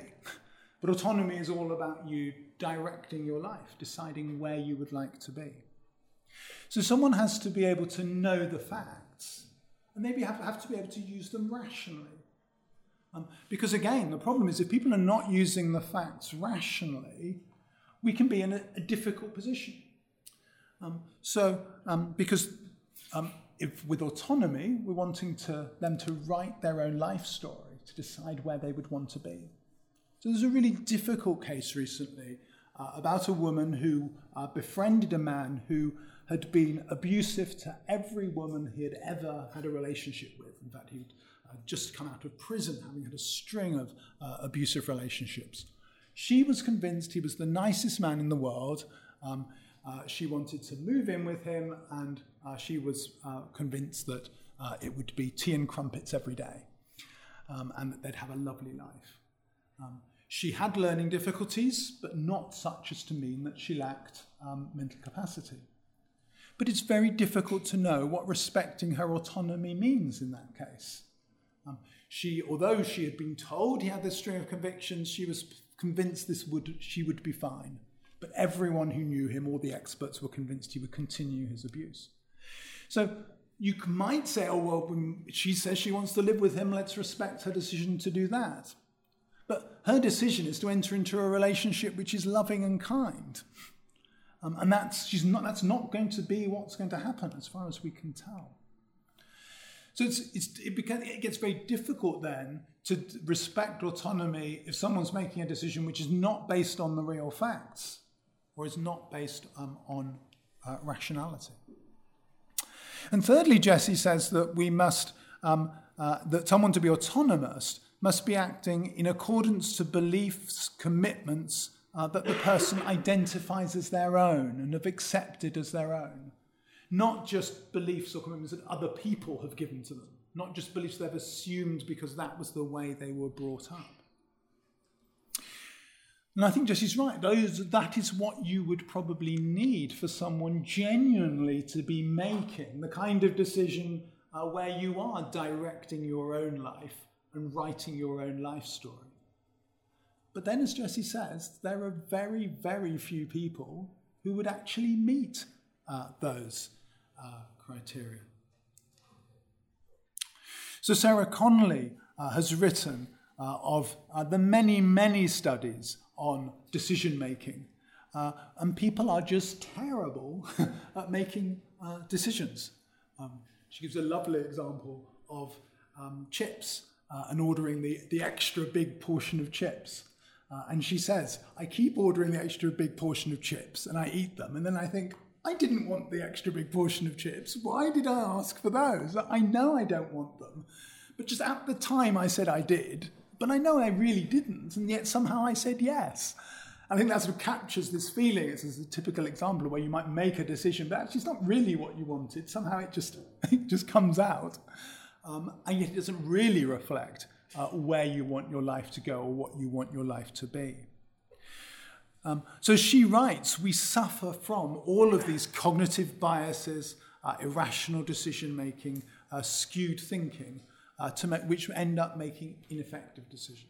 But autonomy is all about you directing your life, deciding where you would like to be. So someone has to be able to know the facts, and maybe have, have to be able to use them rationally. Um, because again, the problem is if people are not using the facts rationally, we can be in a, a difficult position. Um, so, um, because um, if with autonomy, we're wanting to, them to write their own life story, to decide where they would want to be. So there's a really difficult case recently uh, about a woman who uh, befriended a man who had been abusive to every woman he had ever had a relationship with. In fact, he'd uh, just come out of prison having had a string of uh, abusive relationships. She was convinced he was the nicest man in the world. Um, uh, she wanted to move in with him, and uh, she was uh, convinced that uh, it would be tea and crumpets every day, um, and that they'd have a lovely life. Um, she had learning difficulties, but not such as to mean that she lacked um, mental capacity. But it's very difficult to know what respecting her autonomy means in that case. Um, she, although she had been told he had this string of convictions, she was convinced this would she would be fine. But everyone who knew him, all the experts, were convinced he would continue his abuse. So you might say, oh, well, she says she wants to live with him, let's respect her decision to do that. But her decision is to enter into a relationship which is loving and kind. Um, and that's, she's not, that's not going to be what's going to happen as far as we can tell. So it's, it's, it, becomes, it gets very difficult then to respect autonomy if someone's making a decision which is not based on the real facts or is not based um, on uh, rationality. And thirdly, Jesse says that we must, um, uh, that someone to be autonomous must be acting in accordance to beliefs, commitments uh, that the person identifies as their own and have accepted as their own. Not just beliefs or commitments that other people have given to them, not just beliefs they've assumed because that was the way they were brought up. And I think Jesse's right. Those, that is what you would probably need for someone genuinely to be making the kind of decision uh, where you are directing your own life and writing your own life story. But then, as Jesse says, there are very, very few people who would actually meet uh, those uh, criteria. So, Sarah Conly uh, has written uh, of uh, the many, many studies on decision making. Uh, and people are just terrible [laughs] at making decisions. Um, she gives a lovely example of um, chips and ordering the, the extra big portion of chips. Uh, and she says, I keep ordering the extra big portion of chips and I eat them. And then I think, I didn't want the extra big portion of chips. Why did I ask for those? I know I don't want them. But just at the time, I said I did. But I know I really didn't. And yet somehow I said yes. I think that sort of captures this feeling. It's a typical example where you might make a decision, but actually it's not really what you wanted. Somehow it just, [laughs] it just comes out. Um, and yet it doesn't really reflect uh, where you want your life to go or what you want your life to be. Um, so she writes, we suffer from all of these cognitive biases, uh, irrational decision making, uh, skewed thinking, uh, to make, which end up making ineffective decisions.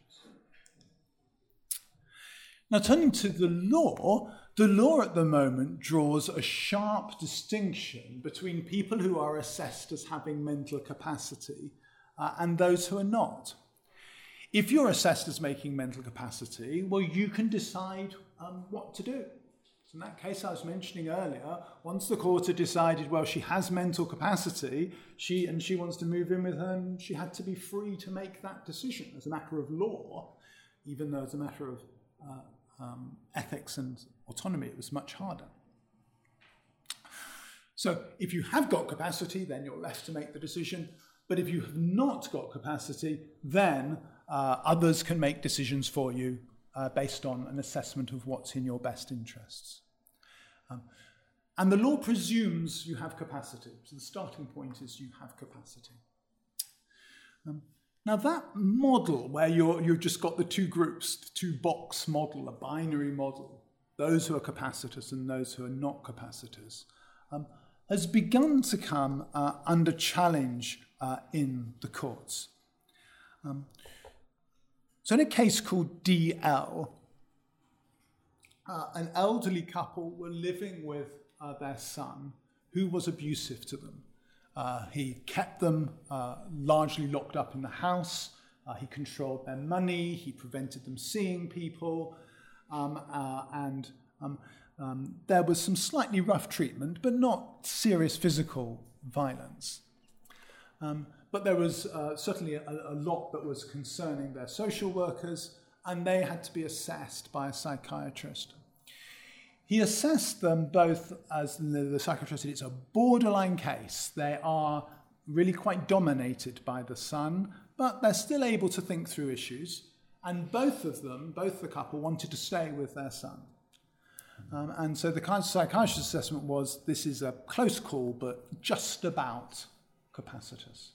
Now, turning to the law, the law at the moment draws a sharp distinction between people who are assessed as having mental capacity uh, and those who are not. If you're assessed as making mental capacity, well, you can decide um, what to do. So in that case I was mentioning earlier, once the court had decided, well, she has mental capacity, she and she wants to move in with her, and she had to be free to make that decision as a matter of law, even though as a matter of uh, um, ethics and autonomy, it was much harder. So if you have got capacity, then you're left to make the decision. But if you have not got capacity, then uh, others can make decisions for you uh, based on an assessment of what's in your best interests. Um, and the law presumes you have capacity. So the starting point is you have capacity. Um, now, that model where you're, you've just got the two groups, the two box model, a binary model, those who are capacitous and those who are not capacitous, um, has begun to come uh, under challenge uh, in the courts. Um, so, in a case called DL, uh, an elderly couple were living with uh, their son who was abusive to them. Uh, he kept them uh, largely locked up in the house, uh, he controlled their money, he prevented them seeing people, um, uh, and um, um, there was some slightly rough treatment, but not serious physical violence. Um, but there was uh, certainly a, a, lot that was concerning their social workers, and they had to be assessed by a psychiatrist. He assessed them both as the, the psychiatrist said it's a borderline case. They are really quite dominated by the son, but they're still able to think through issues. And both of them, both the couple, wanted to stay with their son. Um, and so the psychiatrist's assessment was this is a close call, but just about capacitous.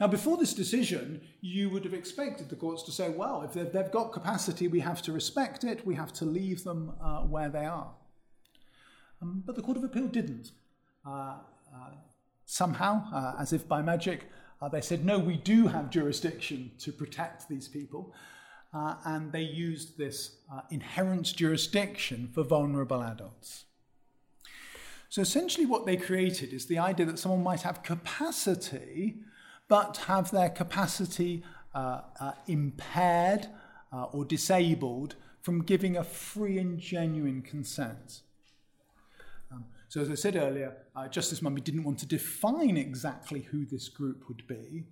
Now, before this decision, you would have expected the courts to say, well, if they've, got capacity, we have to respect it, we have to leave them uh, where they are. Um, but the Court of Appeal didn't. Uh, uh, somehow, uh, as if by magic, uh, they said, no, we do have jurisdiction to protect these people. And they used this inherent jurisdiction for vulnerable adults. So essentially, what they created is the idea that someone might have capacity but have their capacity uh, uh, impaired uh, or disabled from giving a free and genuine consent. Um, so, as I said earlier, uh, Justice Munby didn't want to define exactly who this group would be,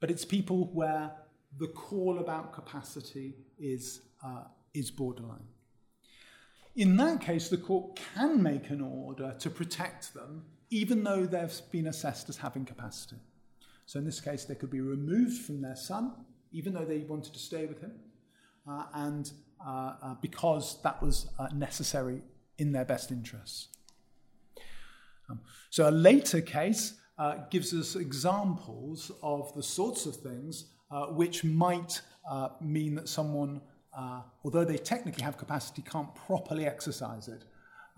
but it's people where the call about capacity is, uh, is borderline. In that case, the court can make an order to protect them, even though they've been assessed as having capacity. So in this case, they could be removed from their son, even though they wanted to stay with him, uh, and uh, uh, because that was uh, necessary in their best interests. Um, so a later case uh, gives us examples of the sorts of things uh, which might mean that someone although they technically have capacity, can't properly exercise it.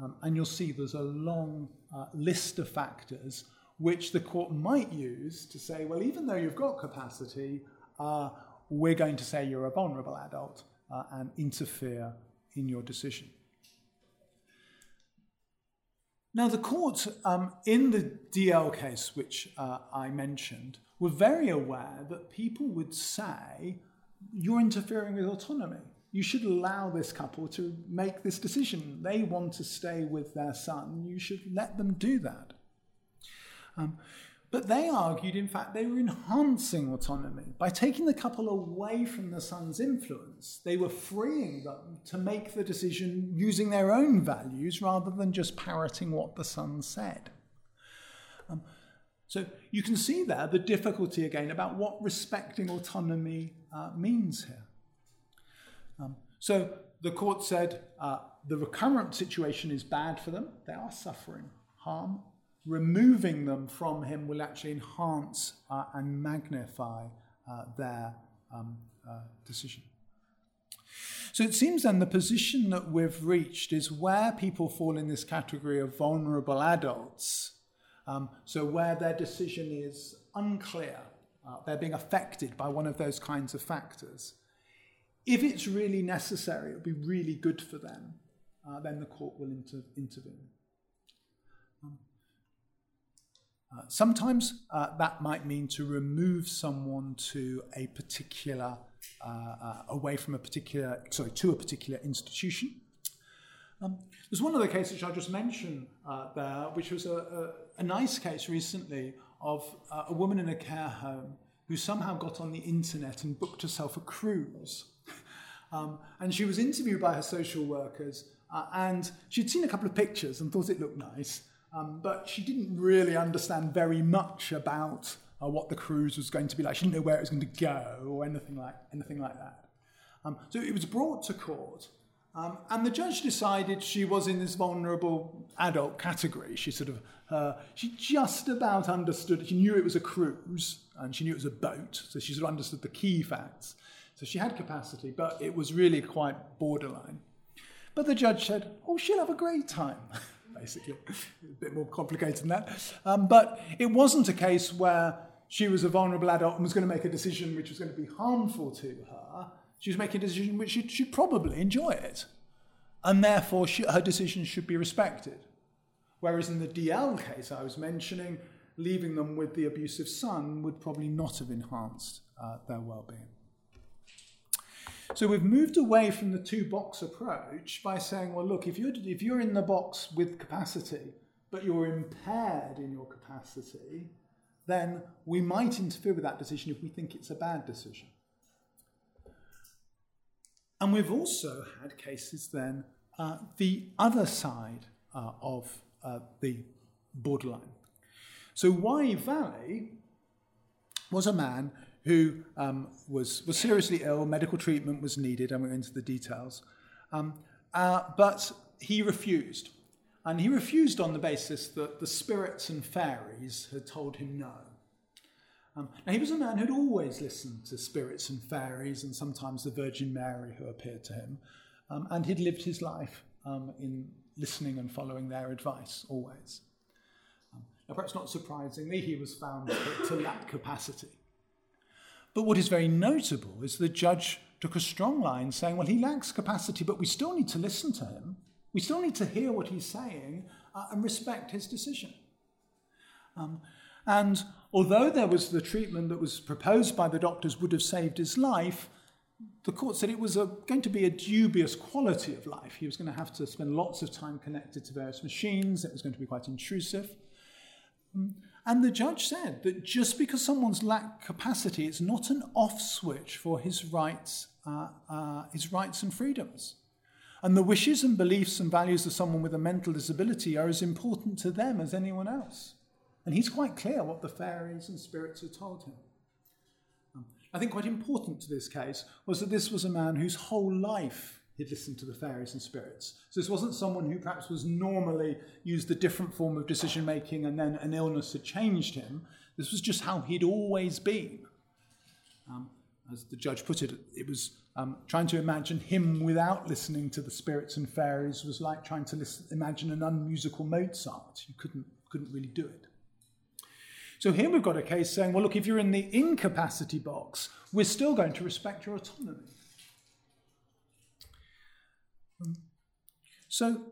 Um, and you'll see there's a long list of factors which the court might use to say, well, even though you've got capacity, uh, we're going to say you're a vulnerable adult uh, and interfere in your decision. Now, the court um, in the DL case, which uh, I mentioned, were very aware that people would say, You're interfering with autonomy. You should allow this couple to make this decision. They want to stay with their son. You should let them do that. Um, but they argued, in fact, they were enhancing autonomy. By taking the couple away from the son's influence, they were freeing them to make the decision using their own values rather than just parroting what the son said. Um, so you can see there the difficulty again about what respecting autonomy uh, means here. Um, so the court said uh, the recurrent situation is bad for them, they are suffering harm, removing them from him will actually enhance uh, and magnify uh, their um, uh, decision. So it seems then the position that we've reached is where people fall in this category of vulnerable adults. Um, so where their decision is unclear, uh, they're being affected by one of those kinds of factors. If it's really necessary, it would be really good for them, uh, then the court will inter- intervene. Uh, sometimes uh, that might mean to remove someone to a particular, uh, uh away from a particular, sorry, to a particular institution. Um, there's one other case which I just mentioned uh, there, which was a, a, a, nice case recently of a woman in a care home who somehow got on the internet and booked herself a cruise. [laughs] um, and she was interviewed by her social workers, and she'd seen a couple of pictures and thought it looked nice. Um, but she didn't really understand very much about uh, what the cruise was going to be like. She didn't know where it was going to go or anything like, anything like that. Um, so it was brought to court, um, and the judge decided she was in this vulnerable adult category. She sort of, uh, she just about understood, she knew it was a cruise, and she knew it was a boat, so she sort of understood the key facts. So she had capacity, but it was really quite borderline. But the judge said, oh, she'll have a great time. [laughs] basically. [laughs] a bit more complicated than that. Um, but it wasn't a case where she was a vulnerable adult and was going to make a decision which was going to be harmful to her. She was making a decision which she'd, she'd probably enjoy it. And therefore, she, her decision should be respected. Whereas in the DL case I was mentioning, leaving them with the abusive son would probably not have enhanced uh, their well being. So we've moved away from the two box approach by saying, well, look, if you're, if you're in the box with capacity, but you're impaired in your capacity, then we might interfere with that decision if we think it's a bad decision. And we've also had cases then, uh, the other side uh, of uh, the borderline. So, Wye Valley was a man who um, was, was seriously ill, medical treatment was needed, I won't go into the details. Um, uh, but he refused. And he refused on the basis that the spirits and fairies had told him no. Um, now, he was a man who'd always listened to spirits and fairies and sometimes the Virgin Mary who appeared to him. Um, and he'd lived his life um, in listening and following their advice, always. Um, now, perhaps not surprisingly, he was found to lack capacity. But what is very notable is the judge took a strong line saying, well, he lacks capacity, but we still need to listen to him. We still need to hear what he's saying uh, and respect his decision. Um, and although there was the treatment that was proposed by the doctors would have saved his life, the court said it was a, going to be a dubious quality of life. He was going to have to spend lots of time connected to various machines. It was going to be quite intrusive. Um, and the judge said that just because someone's lack capacity, it's not an off switch for his rights, uh, uh, his rights and freedoms. And the wishes and beliefs and values of someone with a mental disability are as important to them as anyone else. And he's quite clear what the fairies and spirits had told him. Um, I think quite important to this case was that this was a man whose whole life he'd listened to the fairies and spirits. So this wasn't someone who perhaps was normally used a different form of decision making and then an illness had changed him. This was just how he'd always been. Um, as the judge put it, it was um, trying to imagine him without listening to the spirits and fairies was like trying to listen, imagine an unmusical Mozart. You couldn't, couldn't really do it. So here we've got a case saying, well, look, if you're in the incapacity box, we're still going to respect your autonomy. So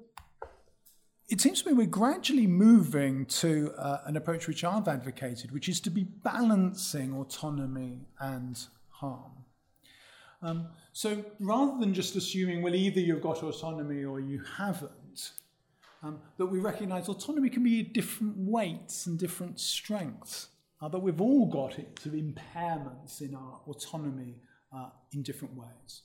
it seems to me we're gradually moving to uh, an approach which I've advocated, which is to be balancing autonomy and harm. Um, so rather than just assuming, well, either you've got autonomy or you haven't, um, that we recognize autonomy can be different weights and different strengths, uh, that we've all got it to impairments in our autonomy uh, in different ways.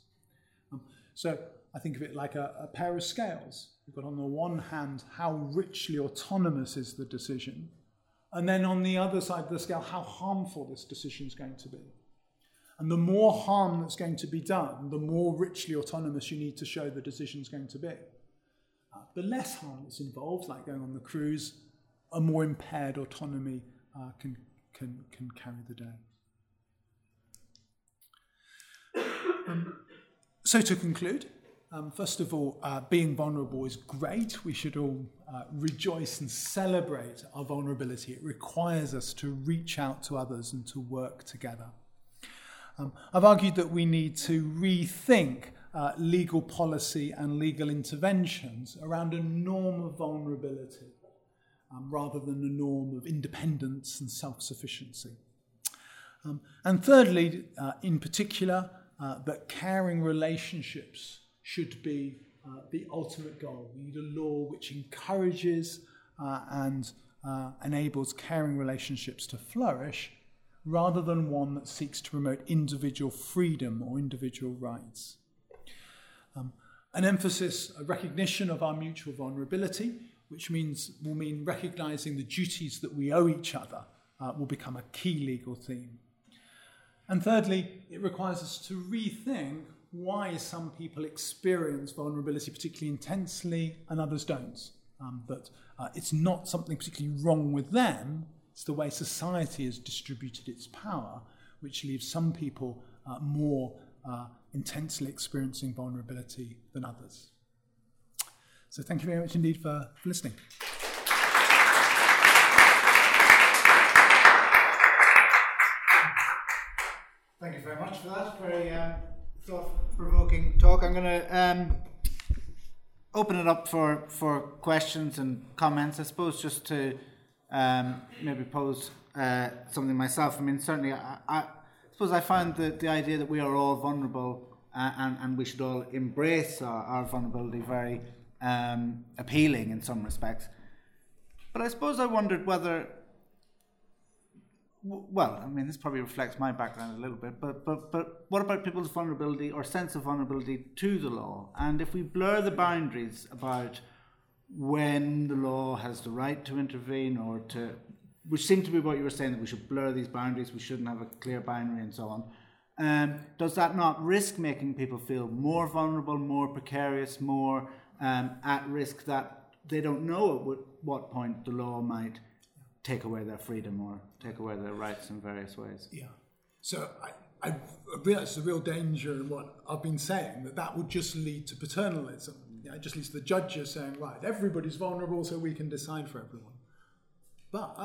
Um, so I think of it like a, a pair of scales. You've got on the one hand how richly autonomous is the decision, and then on the other side of the scale, how harmful this decision is going to be. And the more harm that's going to be done, the more richly autonomous you need to show the decision is going to be. Uh, the less harm that's involved, like going on the cruise, a more impaired autonomy uh, can, can, can carry the day. Um, so, to conclude, um, first of all, uh, being vulnerable is great. We should all uh, rejoice and celebrate our vulnerability. It requires us to reach out to others and to work together. Um, I've argued that we need to rethink uh, legal policy and legal interventions around a norm of vulnerability um, rather than a norm of independence and self sufficiency. Um, and thirdly, uh, in particular, uh, that caring relationships should be uh, the ultimate goal. We need a law which encourages uh, and uh, enables caring relationships to flourish rather than one that seeks to promote individual freedom or individual rights. Um, an emphasis, a recognition of our mutual vulnerability, which means will mean recognizing the duties that we owe each other, uh, will become a key legal theme. And thirdly, it requires us to rethink why some people experience vulnerability particularly intensely and others don't. Um, that uh, it's not something particularly wrong with them, it's the way society has distributed its power, which leaves some people uh, more uh, intensely experiencing vulnerability than others. So, thank you very much indeed for, for listening. Thank you very much for that. Very um, thought-provoking talk. I'm going to um, open it up for, for questions and comments. I suppose just to um, maybe pose uh, something myself. I mean, certainly, I, I, suppose I find that the idea that we are all vulnerable uh, and, and we should all embrace our, our vulnerability very um, appealing in some respects. But I suppose I wondered whether well, I mean, this probably reflects my background a little bit, but, but, but what about people's vulnerability or sense of vulnerability to the law? And if we blur the boundaries about when the law has the right to intervene or to, which seemed to be what you were saying, that we should blur these boundaries, we shouldn't have a clear boundary and so on. Um, does that not risk making people feel more vulnerable, more precarious, more um, at risk that they don't know at what point the law might take away their freedom or take away their rights in various ways. Yeah. So I, I realise the real danger in what I've been saying that that would just lead to paternalism. Mm. Yeah, it just leads to the judges saying, right, everybody's vulnerable, so we can decide for everyone. But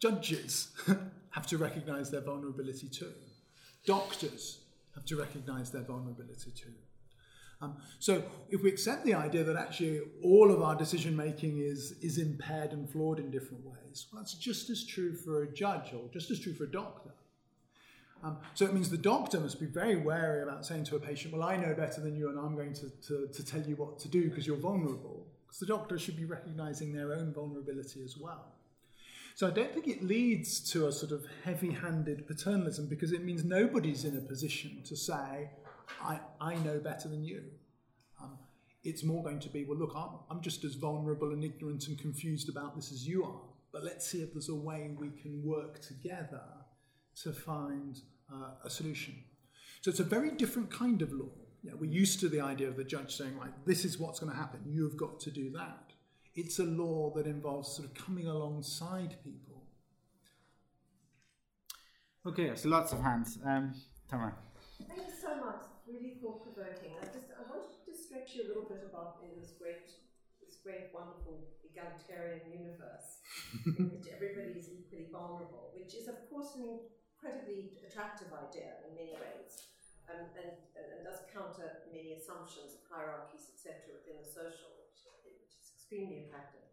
judges [laughs] have to recognise their vulnerability too. Doctors have to recognise their vulnerability too. Um, so if we accept the idea that actually all of our decision making is, is impaired and flawed in different ways, well, that's just as true for a judge or just as true for a doctor. Um, so it means the doctor must be very wary about saying to a patient, well, I know better than you and I'm going to, to, to tell you what to do because you're vulnerable. Because the doctor should be recognizing their own vulnerability as well. So I don't think it leads to a sort of heavy handed paternalism because it means nobody's in a position to say, I, I know better than you. Um, it's more going to be, well, look, I'm, I'm just as vulnerable and ignorant and confused about this as you are. But let's see if there's a way we can work together to find uh, a solution. So it's a very different kind of law. Yeah, we're used to the idea of the judge saying, right, this is what's going to happen. You've got to do that. It's a law that involves sort of coming alongside people. Okay, so lots of hands. Um, Tamara. Thank you so much. Really thought provoking. I just I wanted to stretch you a little bit about in this great this great wonderful egalitarian universe [laughs] in which everybody is equally vulnerable, which is of course an incredibly attractive idea in many ways. Um, and, and, does counter many assumptions of hierarchies, etc., within the social, which, which is extremely attractive.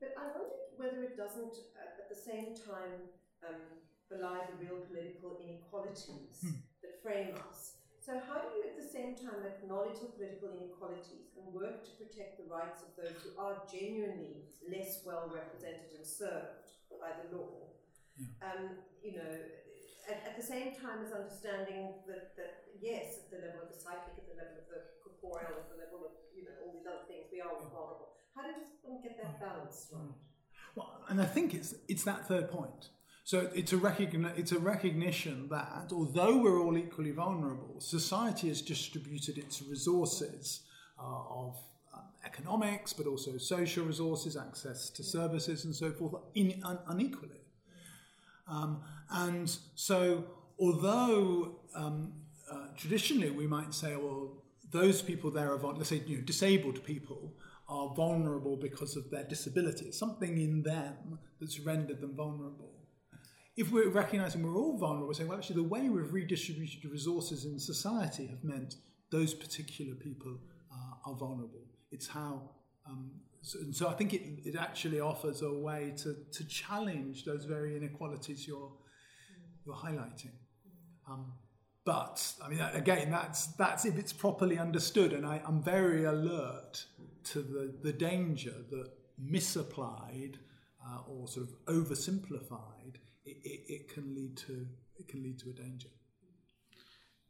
But I wondered whether it doesn't, uh, at the same time, um, belie the real political inequalities hmm. that frame us. So, how do you at the same time acknowledge the political inequalities and work to protect the rights of those who are genuinely less well represented and served by the law? Yeah. Um, you know, at, at, the same time as understanding that, that, yes, at the level of the psychic, at the level of the corporeal, at the level of you know all these other things, we are vulnerable. How do we get that balance right? Well, and I think it's it's that third point. So it's a, recogni- it's a recognition that although we're all equally vulnerable, society has distributed its resources uh, of um, economics, but also social resources, access to services, and so forth, in, un- unequally. Um, and so, although um, uh, traditionally we might say, well, those people there are, let's say, you know, disabled people are vulnerable because of their disability, something in them that's rendered them vulnerable if we're recognizing we're all vulnerable, we're saying, well, actually, the way we've redistributed resources in society have meant those particular people uh, are vulnerable. It's how, um, so, and so I think it, it actually offers a way to, to challenge those very inequalities you're, you're highlighting. Um, but I mean, again, that's that's if it's properly understood, and I, am very alert to the, the danger that misapplied uh, or sort of oversimplified it, it, it, can lead to it can lead to a danger.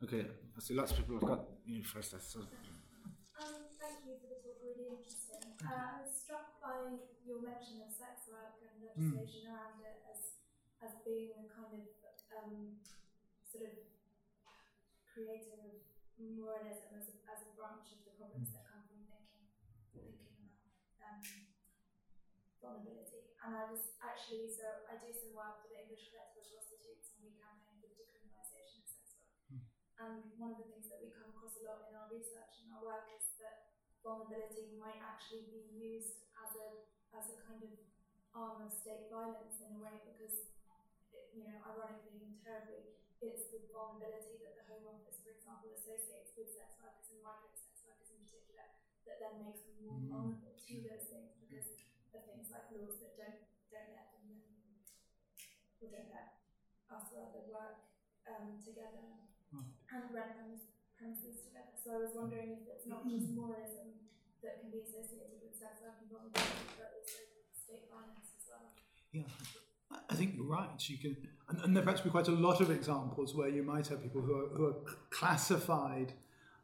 Okay, I see lots of people have got you first. So. Um, thank you for the talk, really interesting. Uh, I was struck by your mention of sex work and legislation mm. around it as as being a kind of um, sort of creative moralism as a, as a branch of the problems mm. that come from thinking thinking about um, vulnerability. And I was actually, so I do some work for the English Collective of Prostitutes and we campaign for the decriminalisation of sex work. Mm. And one of the things that we come across a lot in our research and our work is that vulnerability might actually be used as a, as a kind of arm of state violence in a way because, it, you know, ironically and terribly, it's the vulnerability that the Home Office, for example, associates with sex workers and migrant sex workers in particular that then makes them more mm. vulnerable to those things things like laws that don't don't let them um, or don't let us rather work um, together right. and rent premises together. So I was wondering if it's not just moralism that can be associated with sex work and vulnerability, but also state violence as well. Yeah. I think you're right. You can, and, and there perhaps be quite a lot of examples where you might have people who are, who are classified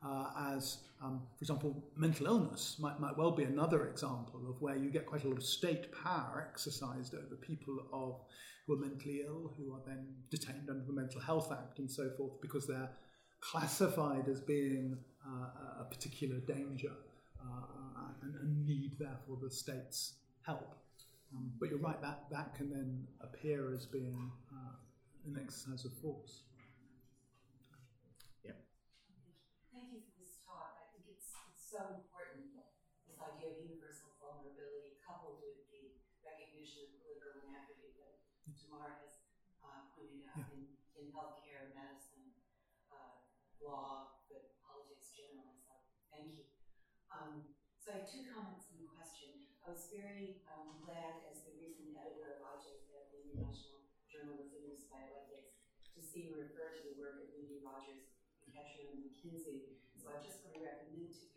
uh, as, um, for example, mental illness might, might well be another example of where you get quite a lot of state power exercised over people of who are mentally ill, who are then detained under the Mental Health Act and so forth, because they're classified as being uh, a particular danger uh, and, and, need, therefore, the state's help. Um, but you're right, that, that can then appear as being uh, an exercise of force. So important, this idea of universal vulnerability coupled with the recognition of political inequity that Tamar has uh, pointed out yeah. in, in healthcare, medicine, uh, law, but politics generally. So thank you. Um, so I have two comments and a question. I was very um, glad, as the recent editor of IJFAB, the International Journal of Feminist Bioethics, to see you refer to the work of Wendy Rogers, and Mackenzie. So I just want to recommend to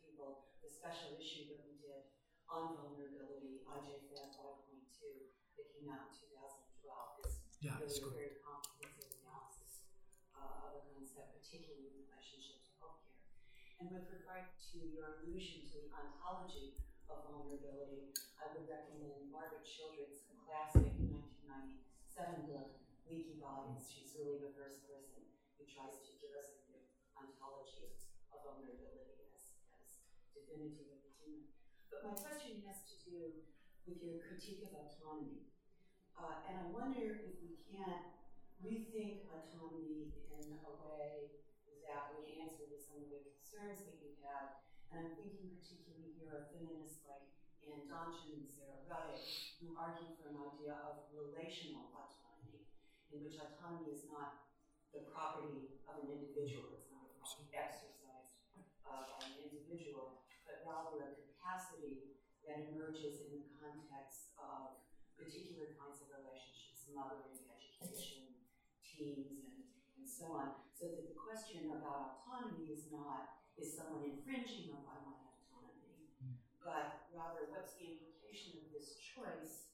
special issue that we did on vulnerability, IJFAB 5.2, that came out in 2012. It's yeah, really a very comprehensive analysis uh, of the concept, particularly in relationship to healthcare. And with regard to your allusion to the ontology of vulnerability, I would recommend Margrit Shildrick's classic 1997 book, Leaky Bodies. She's really the first person who tries to give us a new ontology of vulnerability divinity the human. But my question has to do with your critique of autonomy. Uh, and I wonder if we can't rethink autonomy in a way that would answer to some of the concerns that you have. And I'm thinking particularly here of feminists like Anne Donchin and Sara Ruddick, who argue for an idea of relational autonomy, in which autonomy is not the property of an individual, it's not a property exercised uh, by an individual, capacity that emerges in the context of particular kinds of relationships, mothering, education, teams, and, and so on. So that the question about autonomy is not, is someone infringing on my autonomy, but rather what's the implication of this choice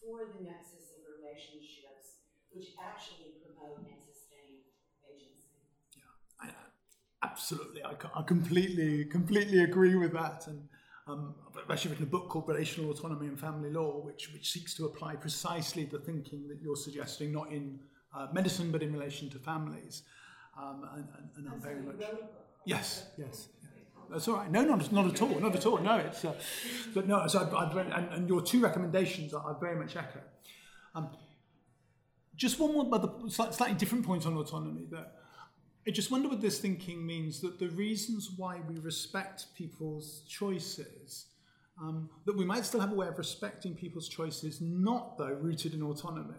for the nexus of relationships which actually promote and sustain agency. Yeah, I, absolutely. I, I completely, completely agree with that. And um, I've actually written a book called Relational Autonomy and Family Law, which, which seeks to apply precisely the thinking that you're suggesting, not in uh, medicine, but in relation to families. Um, and, and, and I'm very much. Yes, yes. Yeah. That's all right. No, not, not at all. Not at all. No, it's. Uh, but no. So I, I, and, and, your two recommendations, I, I very much echo. Um, just one more, but slightly different point on autonomy. That I just wonder what this thinking means that the reasons why we respect people's choices, um, that we might still have a way of respecting people's choices, not though rooted in autonomy.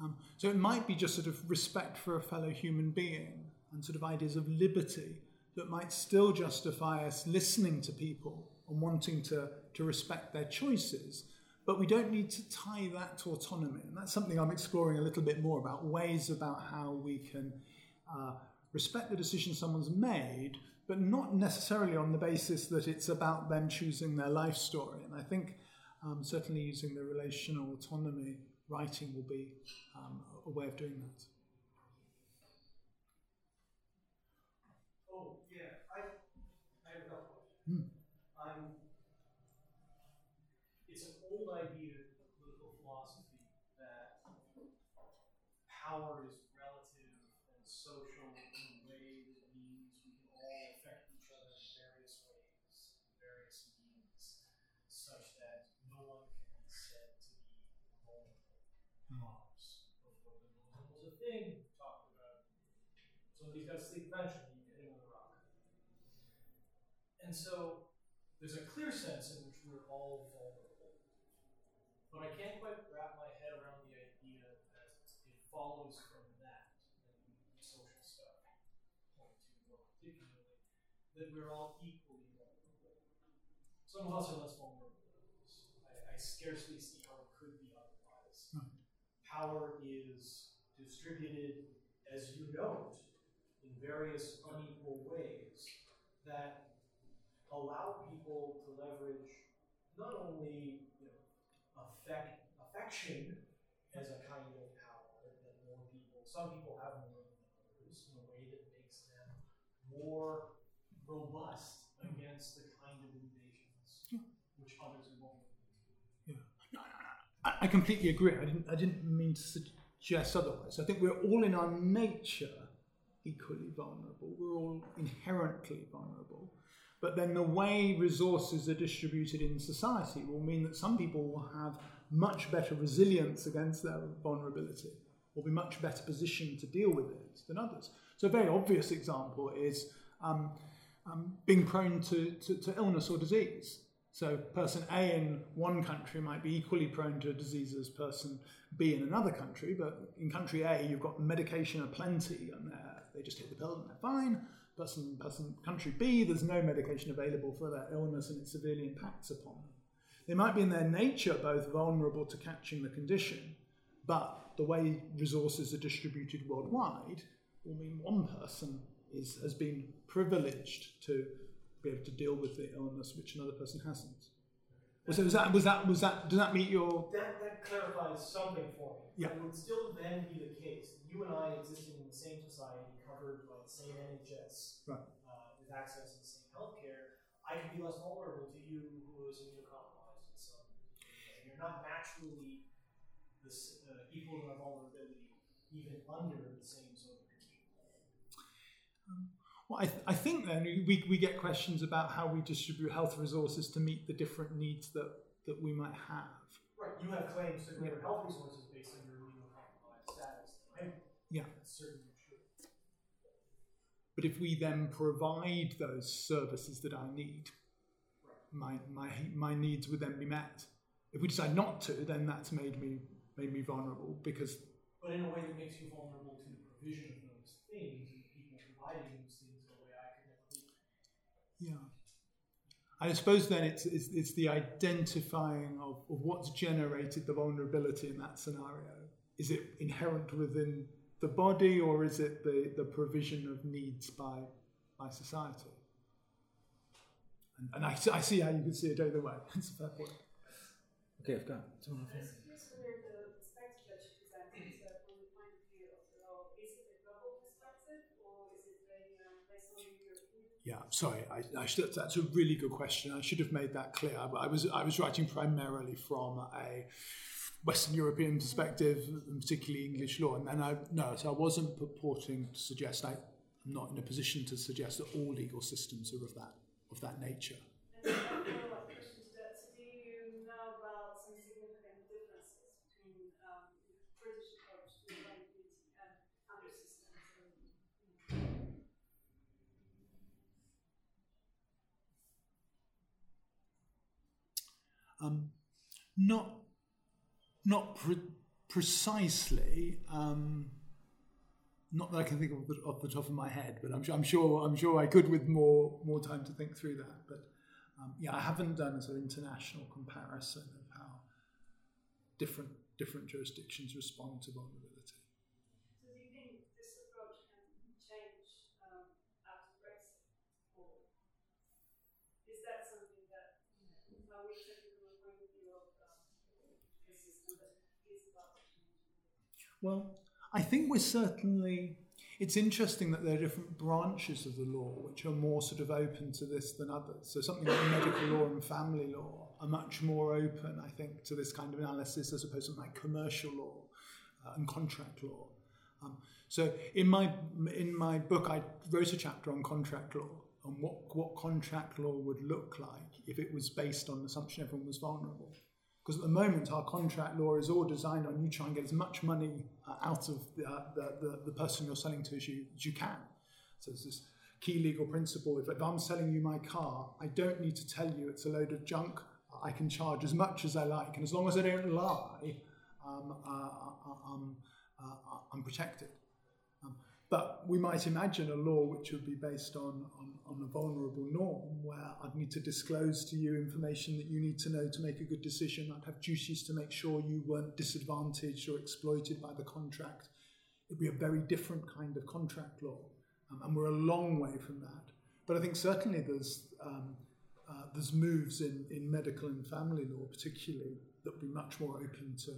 Um, so it might be just sort of respect for a fellow human being and sort of ideas of liberty that might still justify us listening to people and wanting to, to respect their choices. But we don't need to tie that to autonomy. And that's something I'm exploring a little bit more about ways about how we can uh, respect the decision someone's made, but not necessarily on the basis that it's about them choosing their life story. And I think um, certainly using the relational autonomy writing will be um, a way of doing that. Oh, yeah, I, I have a couple questions. Um, it's an old idea in political philosophy that power is thing talked about somebody's got to sleep eventually, you get hit with a rock. And so there's a clear sense in which we're all vulnerable. But I can't quite wrap my head around the idea that it follows from that, that social stuff point to more particularly, that we're all equally vulnerable. Some of us are less vulnerable than others. I, I scarcely see how it could be otherwise. Hmm. Power is distributed, as you note, in various unequal ways that allow people to leverage not only you know, affect, affection as a kind of power that more people, some people have more than others in a way that makes them more robust against the kind of invasions yeah. which others are vulnerable to. Yeah. No, no, no. I, I completely agree. I didn't, I didn't mean to suggest otherwise. I think we're all in our nature equally vulnerable. We're all inherently vulnerable. But then the way resources are distributed in society will mean that some people will have much better resilience against their vulnerability or be much better positioned to deal with it than others. So, a very obvious example is um, um, being prone to, to, to illness or disease. So, person A in one country might be equally prone to a disease as person B in another country, but in country A, you've got medication aplenty, and they just take the pill and they're fine. Person, person, country B, there's no medication available for that illness, and it severely impacts upon them. They might be in their nature both vulnerable to catching the condition, but the way resources are distributed worldwide will mean one person is, has been privileged to be able to deal with the illness which another person hasn't. So was that was that was that does that meet your that, that clarifies something for me. Yeah. It would still then be the case. You and I existing in the same society, covered by the same NHS, right. uh, with access to the same healthcare, I could be less vulnerable to you who is immunocompromised in some and you're not naturally this, uh, equal in our vulnerability even under the same sort of regime. Um, well, I, th- I think then we, we get questions about how we distribute health resources to meet the different needs that, that we might have. Right, you have claims to greater health resources based on your immunocompromised status. I'm, yeah. That's certainly true. But if we then provide those services that I need, my, my, my needs would then be met. If we decide not to, then that's made me, made me vulnerable because. But in a way that makes you vulnerable to the provision of those things and people providing those things in a way I could never be. Yeah. I suppose then it's, it's, it's the identifying of, of what's generated the vulnerability in that scenario. Is it inherent within the body or is it the, the provision of needs by, by society? And, and I, I see how you can see it either way. [laughs] It's a fair point. Okay, I've got someone I was curious whether the perspective that you presented uh, from the point of view of the law, is it a global perspective or is it a, uh, based on the European? Yeah, sorry, I, I should, that's a really good question. I should have made that clear. I was, I was writing primarily from a Western European perspective, and particularly English law. And then I, no, so I wasn't purporting to suggest, I, I'm not in a position to suggest that all legal systems are of that, of that nature. And then a follow-up question to that, so do you know about some significant differences between um, the British approach to liability and other systems? in- Um, not not pre- precisely. Um, not that I can think of the, off the top of my head, but I'm, I'm sure I'm sure I could with more more time to think through that. But um, yeah, I haven't done a sort of international comparison of how different different jurisdictions respond to vulnerability. So do you think this approach can change um, after Brexit? Or is that something that, you know, are we taking from a point of view of um, a system that is about to change? Well, I think we're certainly. It's interesting that there are different branches of the law which are more sort of open to this than others. So something like medical law and family law are much more open, I think, to this kind of analysis as opposed to like commercial law uh, and contract law. Um, so in my in my book, I wrote a chapter on contract law and what what contract law would look like if it was based on the assumption everyone was vulnerable. Because at the moment, our contract law is all designed on you try and get as much money uh, out of the, uh, the, the, the person you're selling to as you, as you can. So there's this key legal principle. If, if I'm selling you my car, I don't need to tell you it's a load of junk. I can charge as much as I like. And as long as I don't lie, um, uh, uh, um, uh, I'm protected. But we might imagine a law which would be based on, on, on a vulnerable norm where I'd need to disclose to you information that you need to know to make a good decision. I'd have duties to make sure you weren't disadvantaged or exploited by the contract. It'd be a very different kind of contract law. Um, and we're a long way from that. But I think certainly there's, um, uh, there's moves in, in medical and family law, particularly, that would be much more open to,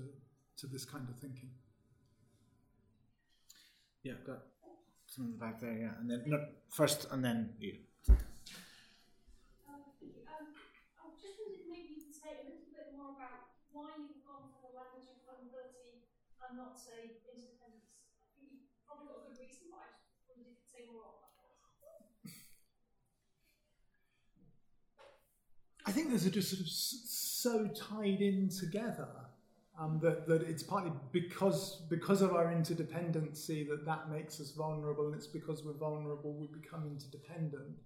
to this kind of thinking. Yeah, I've got back there, yeah. And then, no, first, and then you. Um, Thank you. Um, I just wondered maybe you say a little bit more about why you've gone for the language of vulnerability and not say interdependence. I think you've probably got a good reason, but I just wondered if you could say more about that. I think those are just sort of so tied in together um, that, that it's partly because because of our interdependency that that makes us vulnerable, and it's because we're vulnerable we become interdependent.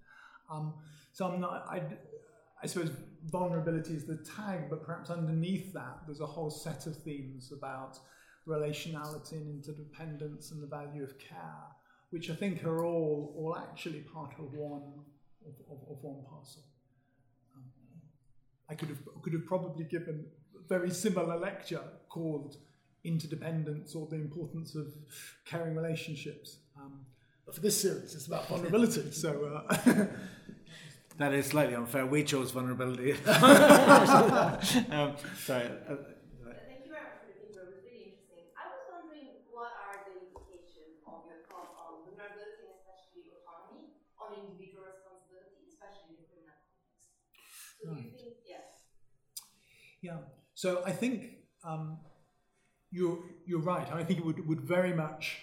Um, so I'm not. I, I suppose vulnerability is the tag, but perhaps underneath that there's a whole set of themes about relationality and interdependence and the value of care, which I think are all all actually part of one of, of, of one parcel. Um, I could have could have probably given very similar lecture called interdependence or the importance of caring relationships. Um, but for this series, it's about vulnerability. [laughs] So. Uh, [laughs] That is slightly unfair. We chose vulnerability. [laughs] um, sorry. Thank you very much for the paper. It was really interesting. I was wondering what are the implications of your thoughts on vulnerability and especially autonomy on individual responsibility, especially in the criminal context. So do you think, yes? Yeah. So I think um, you're you're right. I think it would would very much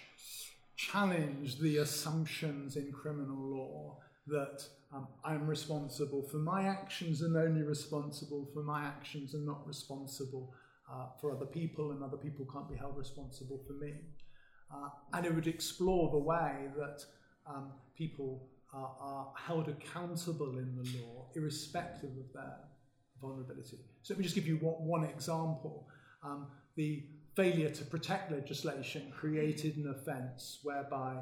challenge the assumptions in criminal law that um, I'm responsible for my actions and only responsible for my actions and not responsible uh, for other people, and other people can't be held responsible for me. Uh, and it would explore the way that um, people are, are held accountable in the law, irrespective of their vulnerability. So let me just give you one, example. Um, the failure to protect legislation created an offence whereby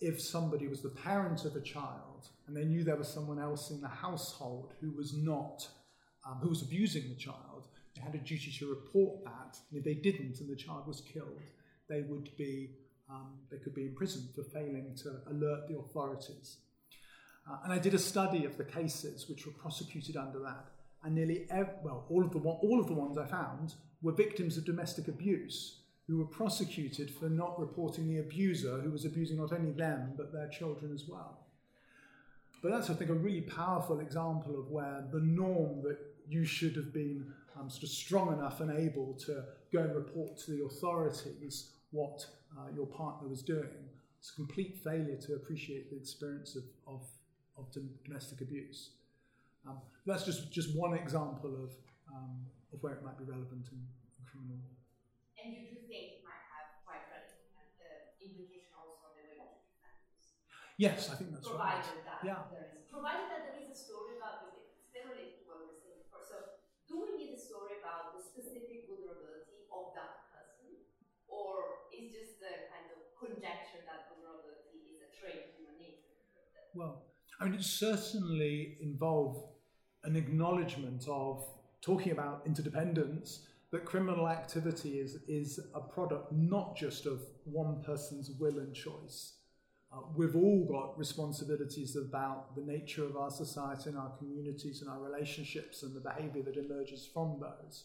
if somebody was the parent of a child and they knew there was someone else in the household who was not, um, who was abusing the child, they had a duty to report that. And if they didn't and the child was killed, they would be, um, they could be imprisoned for failing to alert the authorities. Uh, and I did a study of the cases which were prosecuted under that, and nearly well, all of the all of the ones I found were victims of domestic abuse who were prosecuted for not reporting the abuser who was abusing not only them but their children as well. But that's, I think, a really powerful example of where the norm that you should have been um, sort of strong enough and able to go and report to the authorities what uh, your partner was doing. It's a complete failure to appreciate the experience of, of, of domestic abuse. Um, that's just, just one example of, um, of where it might be relevant in, in criminal law. And you do think it might have quite relevant uh, implication also on the way to defendants? Yes, I think that's provided right. That yeah. there is, provided that there is a story about the victims. Then related to what we were saying before. So, do we need a story about the specific vulnerability of that person? Or is just the kind of conjecture that vulnerability is a trait of human nature? Well, I mean, it certainly involve an acknowledgement of talking about interdependence, that criminal activity is, is a product not just of one person's will and choice. Uh, we've all got responsibilities about the nature of our society and our communities and our relationships and the behaviour that emerges from those.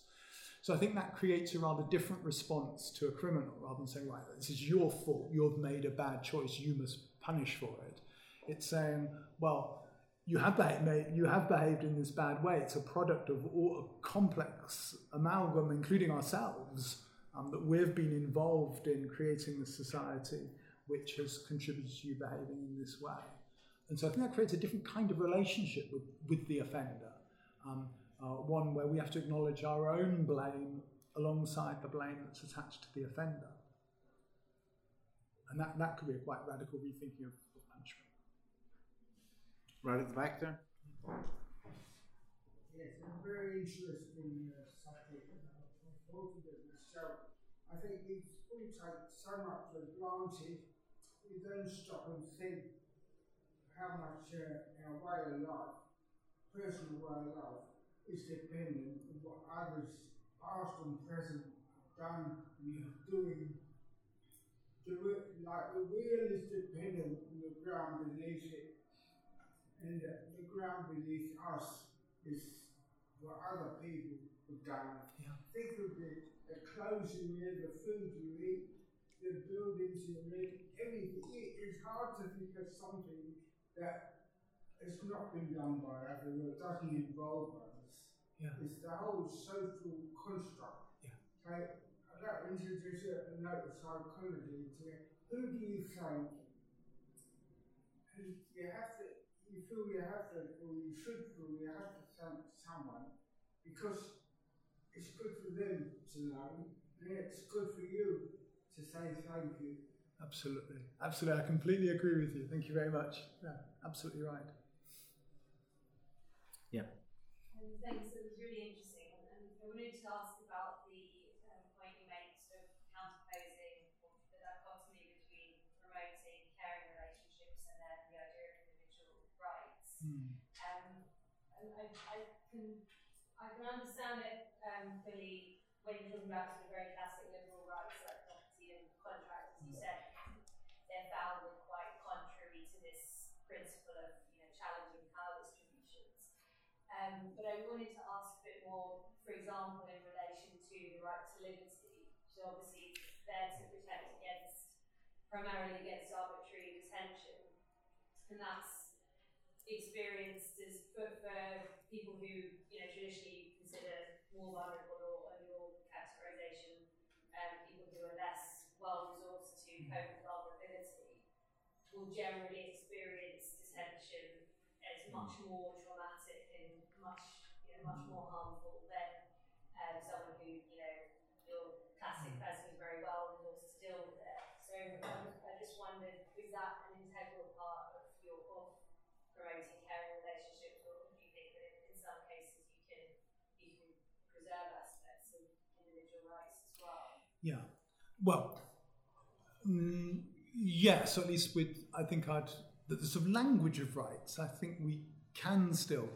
So I think that creates a rather different response to a criminal rather than saying, right, this is your fault, you've made a bad choice, you must punish for it. It's saying, well, you have, behaved, you have behaved in this bad way. It's a product of all, a complex amalgam, including ourselves, um, that we've been involved in creating the society which has contributed to you behaving in this way. And so I think that creates a different kind of relationship with, with the offender, um, uh, one where we have to acknowledge our own blame alongside the blame that's attached to the offender. And that, that could be a quite radical rethinking of Right at the back there. Yes, a very interesting uh, subject. I've of it myself. I think we, we take so much for granted, we don't stop and think how much uh, our way of life, personal way of life, is dependent on what others, past and present, have done and are doing. Like the wheel is dependent on the ground beneath it and uh, the ground beneath us is what other people have done. Yeah. Think of it, the clothes you wear, the food you eat, the buildings you live, everything. It's hard to think of something that has not been done by others or doesn't involve others. Yeah. It's the whole social construct. Yeah. Okay, I'd like to introduce a note of psychology to who do you think? And you have to you feel you have to, or you should feel you have to thank someone because it's good for them to know, and it's good for you to say thank you. Absolutely, absolutely. I completely agree with you. Thank you very much. Yeah, absolutely right. Yeah. And thanks. It was really interesting. And I wanted to ask about the um, point you made, sort of counterposing the dichotomy between promoting caring relationships and then the idea of individual rights. Mm. Um, and I, I can I can understand it um, fully when you're talking about sort of very classic liberal rights like property and contract, as you said, they're found quite contrary to this principle of you know challenging power distributions. Um, but I wanted to ask a bit more, for example, in relation to the right to liberty, which is obviously there to protect against primarily against arbitrary detention, and that's experienced as for, for people who you know traditionally more vulnerable or overall categorization, um, people who are less well resourced to cope with vulnerability will generally experience detention as much more traumatic and much you know much more harmful than um, someone who you know your classic person who's very well resourced to deal with it. So I, I just wondered, is that an integral part well, mm, yes, at least with I think I'd the, the sort of language of rights. I think we can still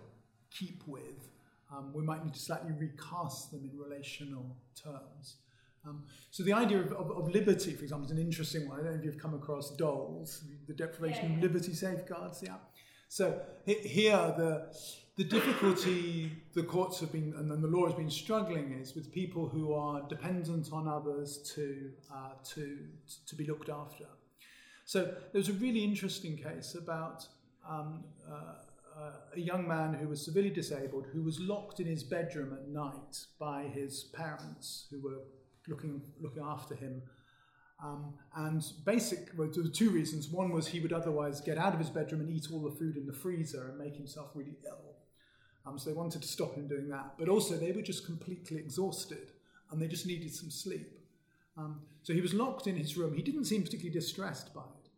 keep with. Um, we might need to slightly recast them in relational terms. Um, so the idea of, of, of, liberty, for example, is an interesting one. I don't know if you've come across DOLS, the deprivation Yeah, yeah. of liberty safeguards. Yeah. So here the the difficulty the courts have been and the law has been struggling is with people who are dependent on others to uh, to to be looked after. So there was a really interesting case about um, uh, uh, a young man who was severely disabled who was locked in his bedroom at night by his parents who were looking looking after him. Um, and basic, well, there were two reasons. One was he would otherwise get out of his bedroom and eat all the food in the freezer and make himself really ill. Um, so they wanted to stop him doing that. But also they were just completely exhausted and they just needed some sleep. Um, so he was locked in his room. He didn't seem particularly distressed by it.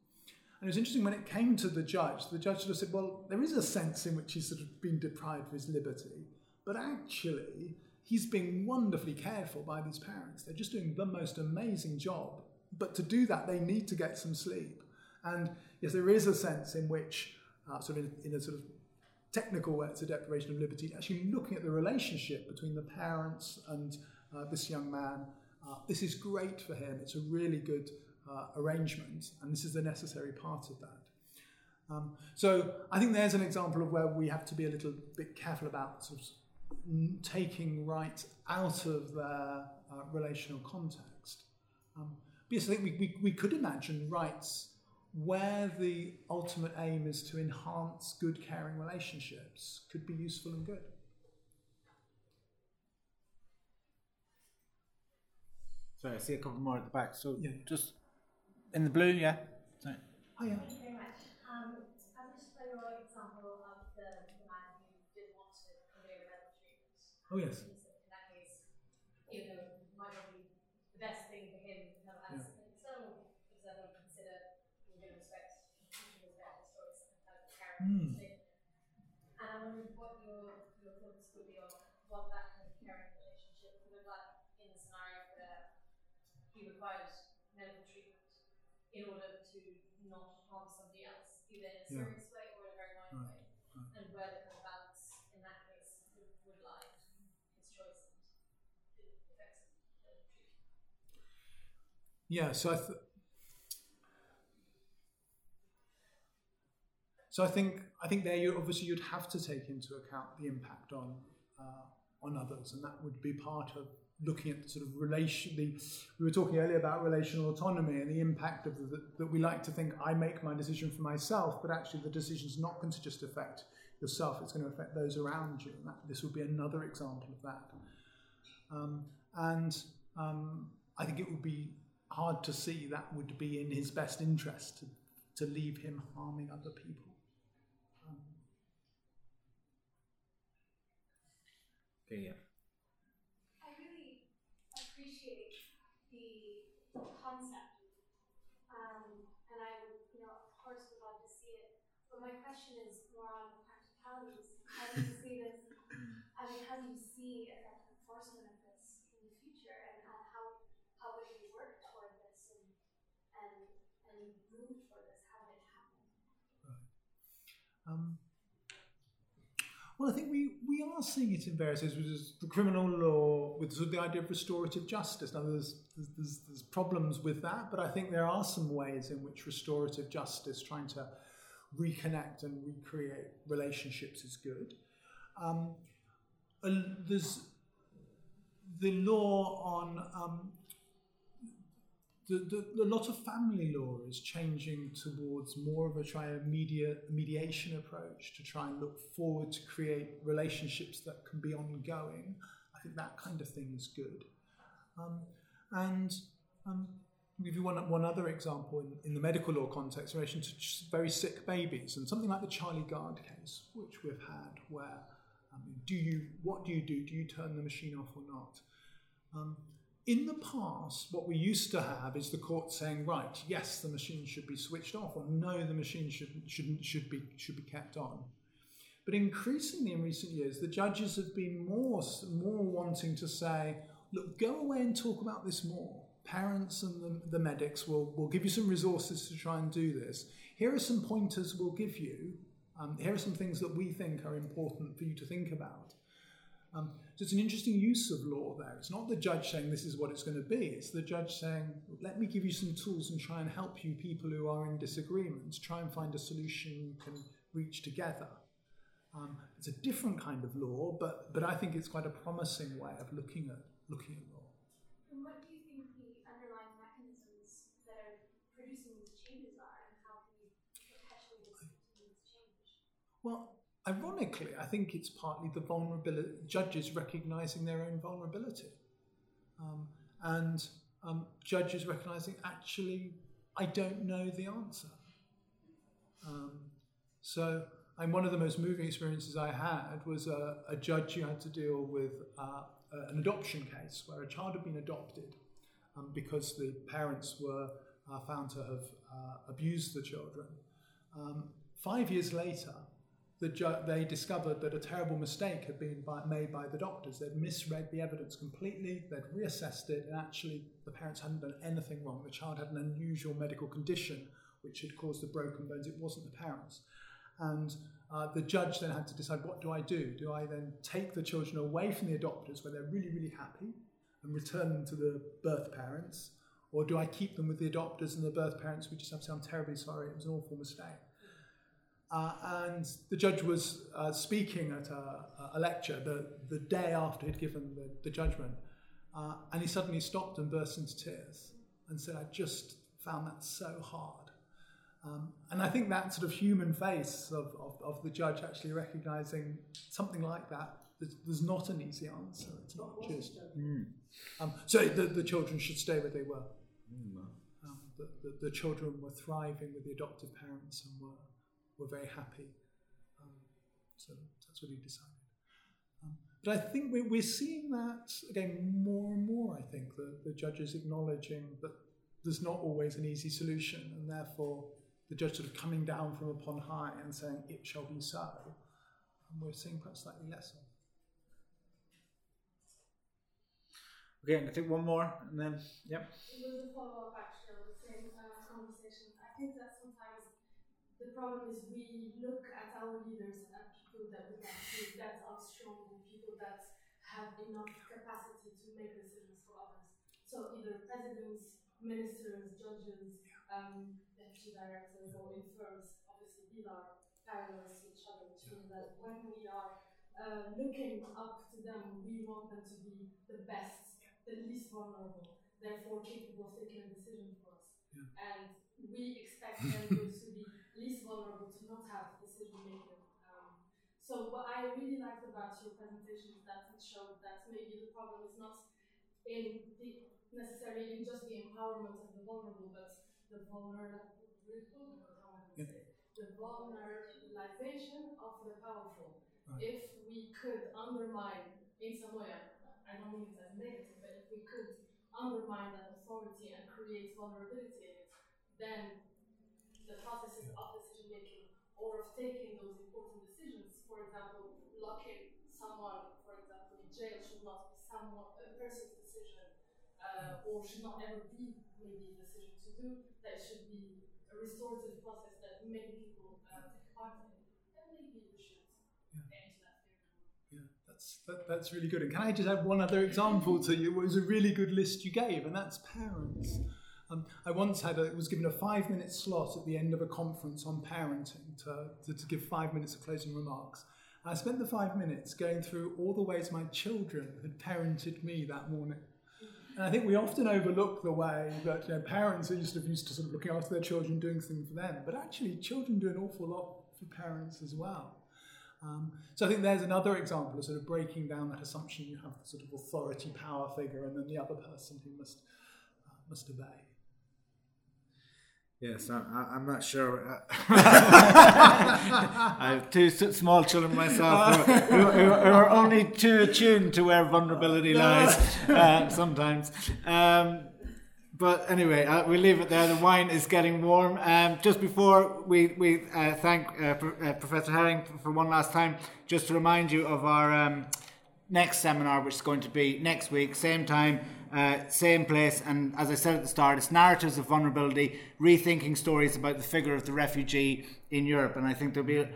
And it was interesting when it came to the judge, the judge sort of said, well, there is a sense in which he's sort of been deprived of his liberty, but actually he's being wonderfully cared for by these parents. They're just doing the most amazing job. But to do that, they need to get some sleep. And yes, there is a sense in which, uh, sort of in, in a sort of technical way, it's a deprivation of liberty, actually looking at the relationship between the parents and uh, this young man. Uh, this is great for him. It's a really good uh, arrangement, and this is a necessary part of that. Um, so I think there's an example of where we have to be a little bit careful about sort of taking rights out of their uh, relational context. Um, but yes, I think we, we, we could imagine rights where the ultimate aim is to enhance good caring relationships could be useful and good. Sorry, I see a couple more at the back. So Yeah. just in the blue, yeah. Sorry. Oh, yeah. Thank you very much. Um, I was just by your example of the, the man who didn't want to undergo medical. Oh, yes. In that case, you know, it might not be the best thing for him to have Yeah. as an external observer consider in good respect his better choice and kind of character. Hmm. And I wondered what your, your thoughts would that kind of caring relationship would look like in the scenario where he required medical treatment in order to not harm somebody else, either in a Yeah. serious way or in a very minor Right, way, right. and where the kind of balance in that case would, would lie, his choice and the effects of the treatment. Yeah, so I th- so I think I think there you obviously you'd have to take into account the impact on uh, on others, and that would be part of looking at the sort of relation. The we were talking earlier about relational autonomy and the impact of the, that we like to think I make my decision for myself, but actually the decision's not going to just affect yourself; it's going to affect those around you. And that, this would be another example of that. Um, and um, I think it would be hard to see that would be in his best interest to, to leave him harming other people. Um, Okay, yeah. I really appreciate the concept, um, and I would, you know, of course, would love to see it. But my question is more on the practicalities. How do you see this? I mean, how do you see effective enforcement of this in the future, and, and how how would you work toward this and and and move toward this? How would it happen? Um, well, I think we, we are seeing it in various areas, which is the criminal law with sort of the idea of restorative justice. Now, there's, there's, there's problems with that, but I think there are some ways in which restorative justice, trying to reconnect and recreate relationships, is good. Um, there's the law on um, the, the, a lot of family law is changing towards more of a try a media mediation approach to try and look forward to create relationships that can be ongoing. I think that kind of thing is good. Um, and um, give you one, one other example in, in the medical law context in relation to very sick babies and something like the Charlie Gard case, which we've had, where um, do you what do you do? Do you turn the machine off or not? Um, in the past, what we used to have is the court saying, right, yes, the machine should be switched off, or no, the machine should, shouldn't, should, be, should be kept on. But increasingly in recent years, the judges have been more, more wanting to say, look, go away and talk about this more. parents and the, the medics will, will give you some resources to try and do this. Here are some pointers we'll give you. Um, here are some things that we think are important for you to think about. Um, so it's an interesting use of law there. It's not the judge saying this is what it's going to be. It's the judge saying, let me give you some tools and try and help you, people who are in disagreements, try and find a solution you can reach together. Um, it's a different kind of law, but, but I think it's quite a promising way of looking at, looking at law. And what do you think the underlying mechanisms that are producing these changes are, and how can you perpetuate this continuous change? Well, ironically, I think it's partly the vulnerability, judges recognizing their own vulnerability. Um, and um, judges recognizing, actually, I don't know the answer. Um, so, and one of the most moving experiences I had was a, a judge who had to deal with uh, an adoption case where a child had been adopted um, because the parents were uh, found to have uh, abused the children. Um, five years later, the ju- they discovered that a terrible mistake had been by, made by the doctors. They'd misread the evidence completely, they'd reassessed it, and actually the parents hadn't done anything wrong. The child had an unusual medical condition which had caused the broken bones. It wasn't the parents. And uh, the judge then had to decide what do I do? Do I then take the children away from the adopters where they're really, really happy and return them to the birth parents? Or do I keep them with the adopters and the birth parents? We just have to say, I'm terribly sorry, it was an awful mistake. Uh, and the judge was uh, speaking at a, a, lecture the, the day after he'd given the, the judgment. Uh, and he suddenly stopped and burst into tears and said, I just found that so hard. Um, and I think that sort of human face of, of, of, the judge actually recognizing something like that, there's, there's not an easy answer. It's not just. Mm. Um, so the, the children should stay where they were. Mm. Um, the, the, the, children were thriving with the adoptive parents and were, were very happy. Um, so that's what he decided. Um, but I think we're, we're seeing that again more and more. I think the, the judges acknowledging that there's not always an easy solution, and therefore the judge sort of coming down from upon high and saying, It shall be so. And we're seeing perhaps slightly less of. Okay, I'm going to take one more and then, yep. It was a follow up actually on the same uh, conversation. I think that sometimes the problem is we look at our leaders and people that we that are strong and people that have enough capacity to make decisions for others. So either presidents, ministers, judges, um, deputy directors, or in firms, obviously these are parallels to each other, which means that when we are uh, looking up to them, we want them to be the best the least vulnerable, therefore capable of taking a decision for us. Yeah. And we expect them to be least vulnerable to not have decision making. Um, so what I really liked about your presentation is that it showed that maybe the problem is not in the, necessarily in just the empowerment of the vulnerable, but the vulnerable, the vulnerabilization of the powerful. Right. If we could undermine in some way, I don't mean it as negative, but if we could undermine that authority and create vulnerability in it, then the processes of decision making or of taking those important decisions, for example, locking someone, for example, in jail should not be someone a person's decision, uh, or should not ever be maybe a decision to do. That should be a restorative process that many people uh, take part in. And maybe we should Yeah. that theory. Yeah, that's, that, that's really good. And can I just add one other example to you? It was a really good list you gave, and that's parents. Um, I once had a, was given a five minute slot at the end of a conference on parenting to, to, to give five minutes of closing remarks. I spent the five minutes going through all the ways my children had parented me that morning. And I think we often overlook the way that you know, parents are used to, used to sort of looking after their children, doing things for them, but actually children do an awful lot for parents as well. Um, so I think there's another example of sort of breaking down that assumption you have the sort of authority power figure and then the other person who must uh, must obey. Yes, I, am not sure. [laughs] [laughs] I have two small children myself who, who, who, are only too attuned to where vulnerability lies uh, sometimes. Um, but anyway, uh, we'll leave it there. The wine is getting warm. Um, just before we, we uh, thank uh, Pro- uh, Professor Herring for one last time, just to remind you of our um, next seminar, which is going to be next week, same time, uh, same place. And as I said at the start, it's narratives of vulnerability, rethinking stories about the figure of the refugee in Europe. And I think there'll be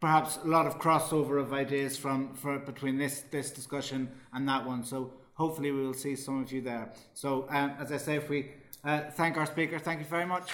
perhaps a lot of crossover of ideas from for, between this this discussion and that one. So hopefully we will see some of you there. So um, as I say, if we uh, thank our speaker, thank you very much.